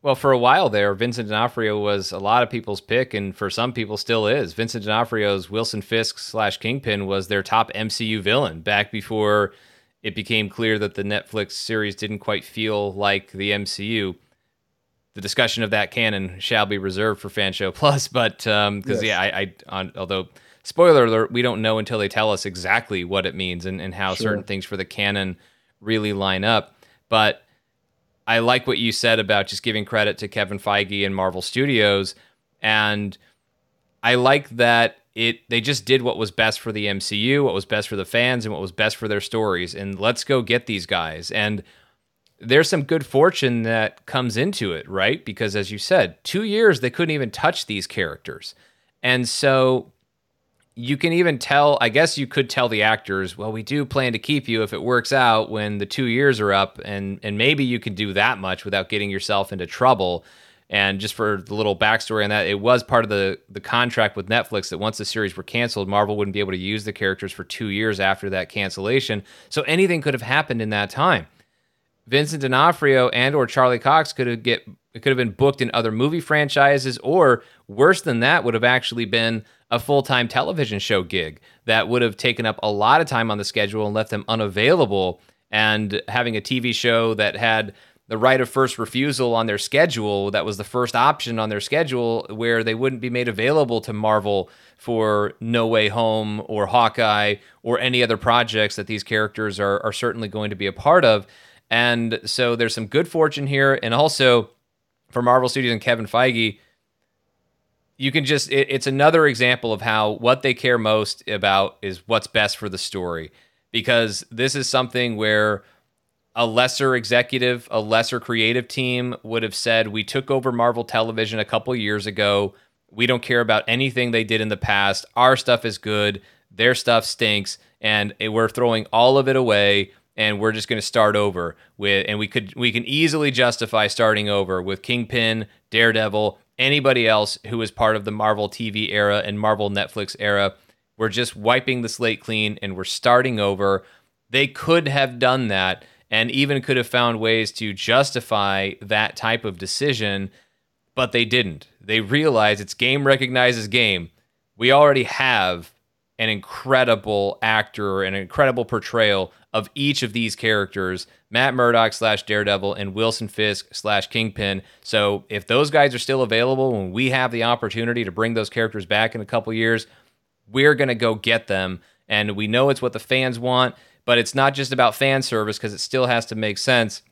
Well, for a while there, Vincent D'Onofrio was a lot of people's pick, and for some people still is. Vincent D'Onofrio's Wilson Fisk slash Kingpin was their top MCU villain back before it became clear that the Netflix series didn't quite feel like the MCU. The discussion of that canon shall be reserved for Fan Show Plus, but because um, yes. yeah, I, I on, although spoiler alert, we don't know until they tell us exactly what it means and, and how sure. certain things for the canon really line up. But I like what you said about just giving credit to Kevin Feige and Marvel Studios, and I like that it they just did what was best for the MCU, what was best for the fans, and what was best for their stories. And let's go get these guys. And there's some good fortune that comes into it, right? Because as you said, two years they couldn't even touch these characters, and so you can even tell i guess you could tell the actors well we do plan to keep you if it works out when the two years are up and and maybe you can do that much without getting yourself into trouble and just for the little backstory on that it was part of the the contract with netflix that once the series were canceled marvel wouldn't be able to use the characters for two years after that cancellation so anything could have happened in that time vincent d'onofrio and or charlie cox could have get it could have been booked in other movie franchises or worse than that would have actually been a full time television show gig that would have taken up a lot of time on the schedule and left them unavailable. And having a TV show that had the right of first refusal on their schedule, that was the first option on their schedule, where they wouldn't be made available to Marvel for No Way Home or Hawkeye or any other projects that these characters are, are certainly going to be a part of. And so there's some good fortune here. And also for Marvel Studios and Kevin Feige, you can just it, it's another example of how what they care most about is what's best for the story because this is something where a lesser executive, a lesser creative team would have said, We took over Marvel Television a couple years ago. We don't care about anything they did in the past. Our stuff is good. Their stuff stinks. And we're throwing all of it away. And we're just going to start over with, and we could, we can easily justify starting over with Kingpin, Daredevil, anybody else who was part of the Marvel TV era and Marvel Netflix era. We're just wiping the slate clean and we're starting over. They could have done that and even could have found ways to justify that type of decision, but they didn't. They realized it's game recognizes game. We already have an incredible actor, an incredible portrayal of each of these characters Matt Murdock slash Daredevil and Wilson Fisk slash Kingpin. So if those guys are still available when we have the opportunity to bring those characters back in a couple years, we're going to go get them. And we know it's what the fans want, but it's not just about fan service because it still has to make sense.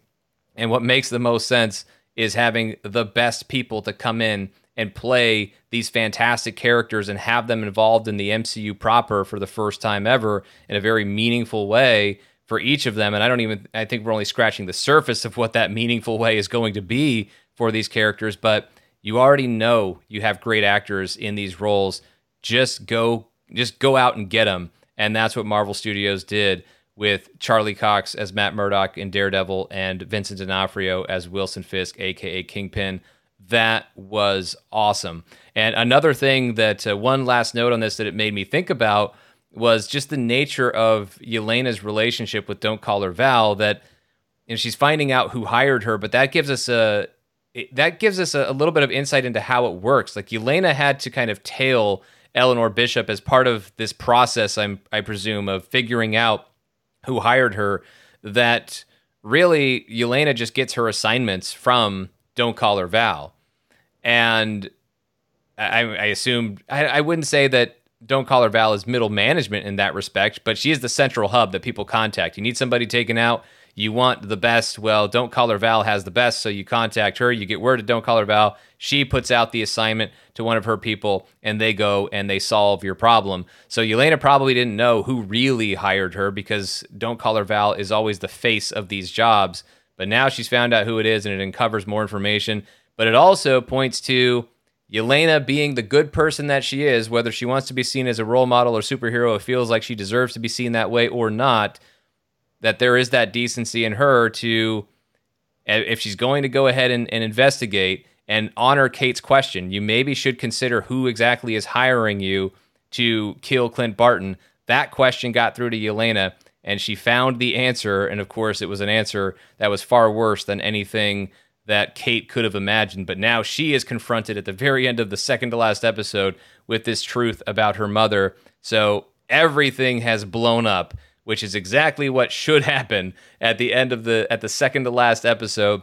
And what makes the most sense is having the best people to come in and play these fantastic characters and have them involved in the MCU proper for the first time ever in a very meaningful way for each of them. And I don't even, I think we're only scratching the surface of what that meaningful way is going to be for these characters. But you already know you have great actors in these roles. Just go, just go out and get them. And that's what Marvel Studios did with Charlie Cox as Matt Murdock in Daredevil and Vincent D'Onofrio as Wilson Fisk, aka Kingpin. That was awesome. And another thing that uh, one last note on this that it made me think about was just the nature of Yelena's relationship with Don't Call Her Val. That she's finding out who hired her, but that gives us a that gives us a, a little bit of insight into how it works. Like Yelena had to kind of tail Eleanor Bishop as part of this process. I'm I presume of figuring out who hired her. That really Yelena just gets her assignments from Don't Call Her Val, and I, I assume I, I wouldn't say that don't call her Val is middle management in that respect, but she is the central hub that people contact. You need somebody taken out. You want the best. Well, Don't Call Her Val has the best, so you contact her. You get word of Don't Call Her Val. She puts out the assignment to one of her people, and they go and they solve your problem. So Yelena probably didn't know who really hired her because Don't Call Her Val is always the face of these jobs. But now she's found out who it is, and it uncovers more information. But it also points to Yelena being the good person that she is, whether she wants to be seen as a role model or superhero, it feels like she deserves to be seen that way or not, that there is that decency in her to, if she's going to go ahead and, and investigate and honor Kate's question, you maybe should consider who exactly is hiring you to kill Clint Barton. That question got through to Yelena, and she found the answer. And of course, it was an answer that was far worse than anything that Kate could have imagined. But now she is confronted at the very end of the second to last episode with this truth about her mother. So everything has blown up. Which is exactly what should happen at the end of the at the second to last episode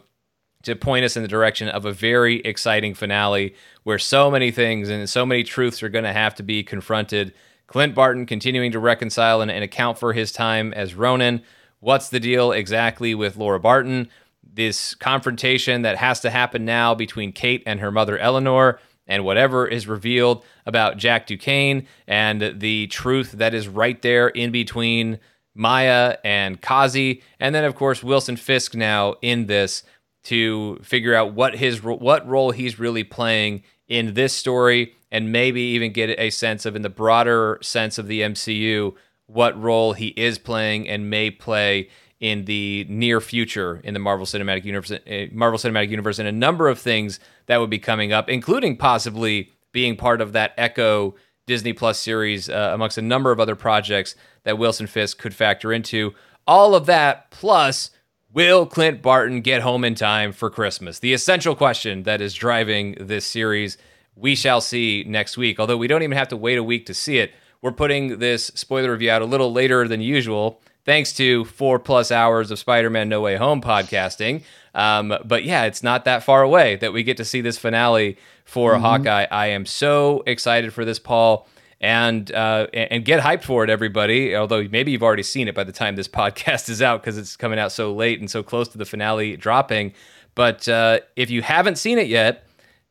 to point us in the direction of a very exciting finale where so many things and so many truths are going to have to be confronted. Clint Barton continuing to reconcile and, and, account for his time as Ronin. What's the deal exactly with Laura Barton? This confrontation that has to happen now between Kate and her mother Eleanor and whatever is revealed about Jack Duquesne and the truth that is right there in between Maya and Kazi, and then of course Wilson Fisk now in this to figure out what his what role he's really playing in this story, and maybe even get a sense of in the broader sense of the MCU what role he is playing and may play in the near future in the Marvel Cinematic Universe, eh, Marvel Cinematic Universe, and a number of things that would be coming up, including possibly being part of that Echo Disney Plus series, uh, amongst a number of other projects that Wilson Fisk could factor into. All of that, plus, will Clint Barton get home in time for Christmas? The essential question that is driving this series. We shall see next week, although we don't even have to wait a week to see it. We're putting this spoiler review out a little later than usual thanks to four plus hours of Spider Man No Way Home podcasting. Um, but yeah, it's not that far away that we get to see this finale for mm-hmm. Hawkeye. I am so excited for this, Paul. And uh, and get hyped for it, everybody. Although maybe you've already seen it by the time this podcast is out because it's coming out so late and so close to the finale dropping. But uh, if you haven't seen it yet,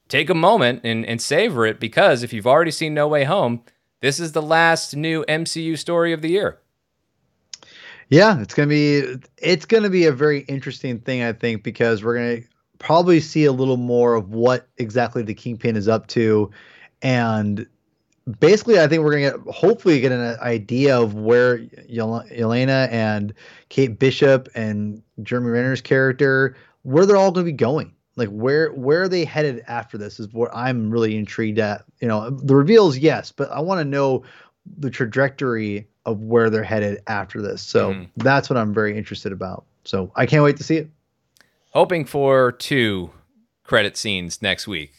take a moment and, and savor it because if you've already seen No Way Home, this is the last new MCU story of the year. Yeah, it's gonna be it's gonna be a very interesting thing, I think, because we're gonna probably see a little more of what exactly the Kingpin is up to, and basically, I think we're gonna get hopefully get an idea of where Yelena and Kate Bishop and Jeremy Renner's character where they're all gonna be going. Like where where are they headed after this is what I'm really intrigued at. You know, the reveals, yes, but I want to know the trajectory of where they're headed after this. So mm. that's what I'm very interested about. So I can't wait to see it. Hoping for two credit scenes next week.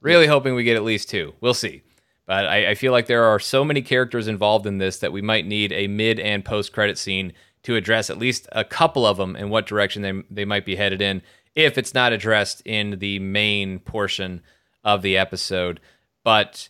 Really hoping we get at least two. We'll see. But I, I feel like there are so many characters involved in this that we might need a mid and post credit scene to address at least a couple of them and what direction they, they might be headed in if it's not addressed in the main portion of the episode. But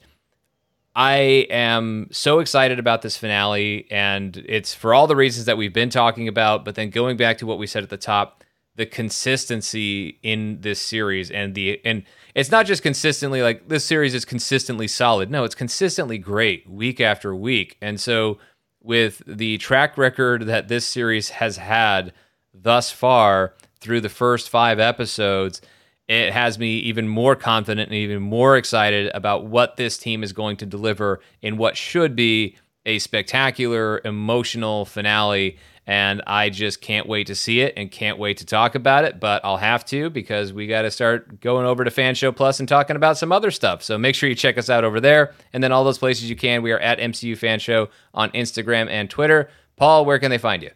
I am so excited about this finale, and it's for all the reasons that we've been talking about. But then going back to what we said at the top, the consistency in this series, and the and it's not just consistently like this series is consistently solid. No, it's consistently great week after week. And so, with the track record that this series has had thus far through the first five episodes it has me even more confident and even more excited about what this team is going to deliver in what should be a spectacular, emotional finale. And I just can't wait to see it and can't wait to talk about it. But I'll have to because we got to start going over to Fan Show Plus and talking about some other stuff. So make sure you check us out over there. And then all those places you can. We are at MCU Fan Show on Instagram and Twitter. Paul, where can they find you?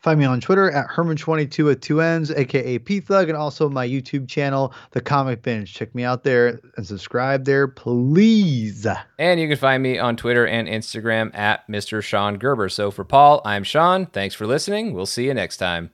Find me on Twitter at Hermann22 with two N's, aka P Thug, and also my YouTube channel, The Comic Binge. Check me out there and subscribe there, please. And you can find me on Twitter and Instagram at Mr. Sean Gerber. So for Paul, I'm Sean. Thanks for listening. We'll see you next time.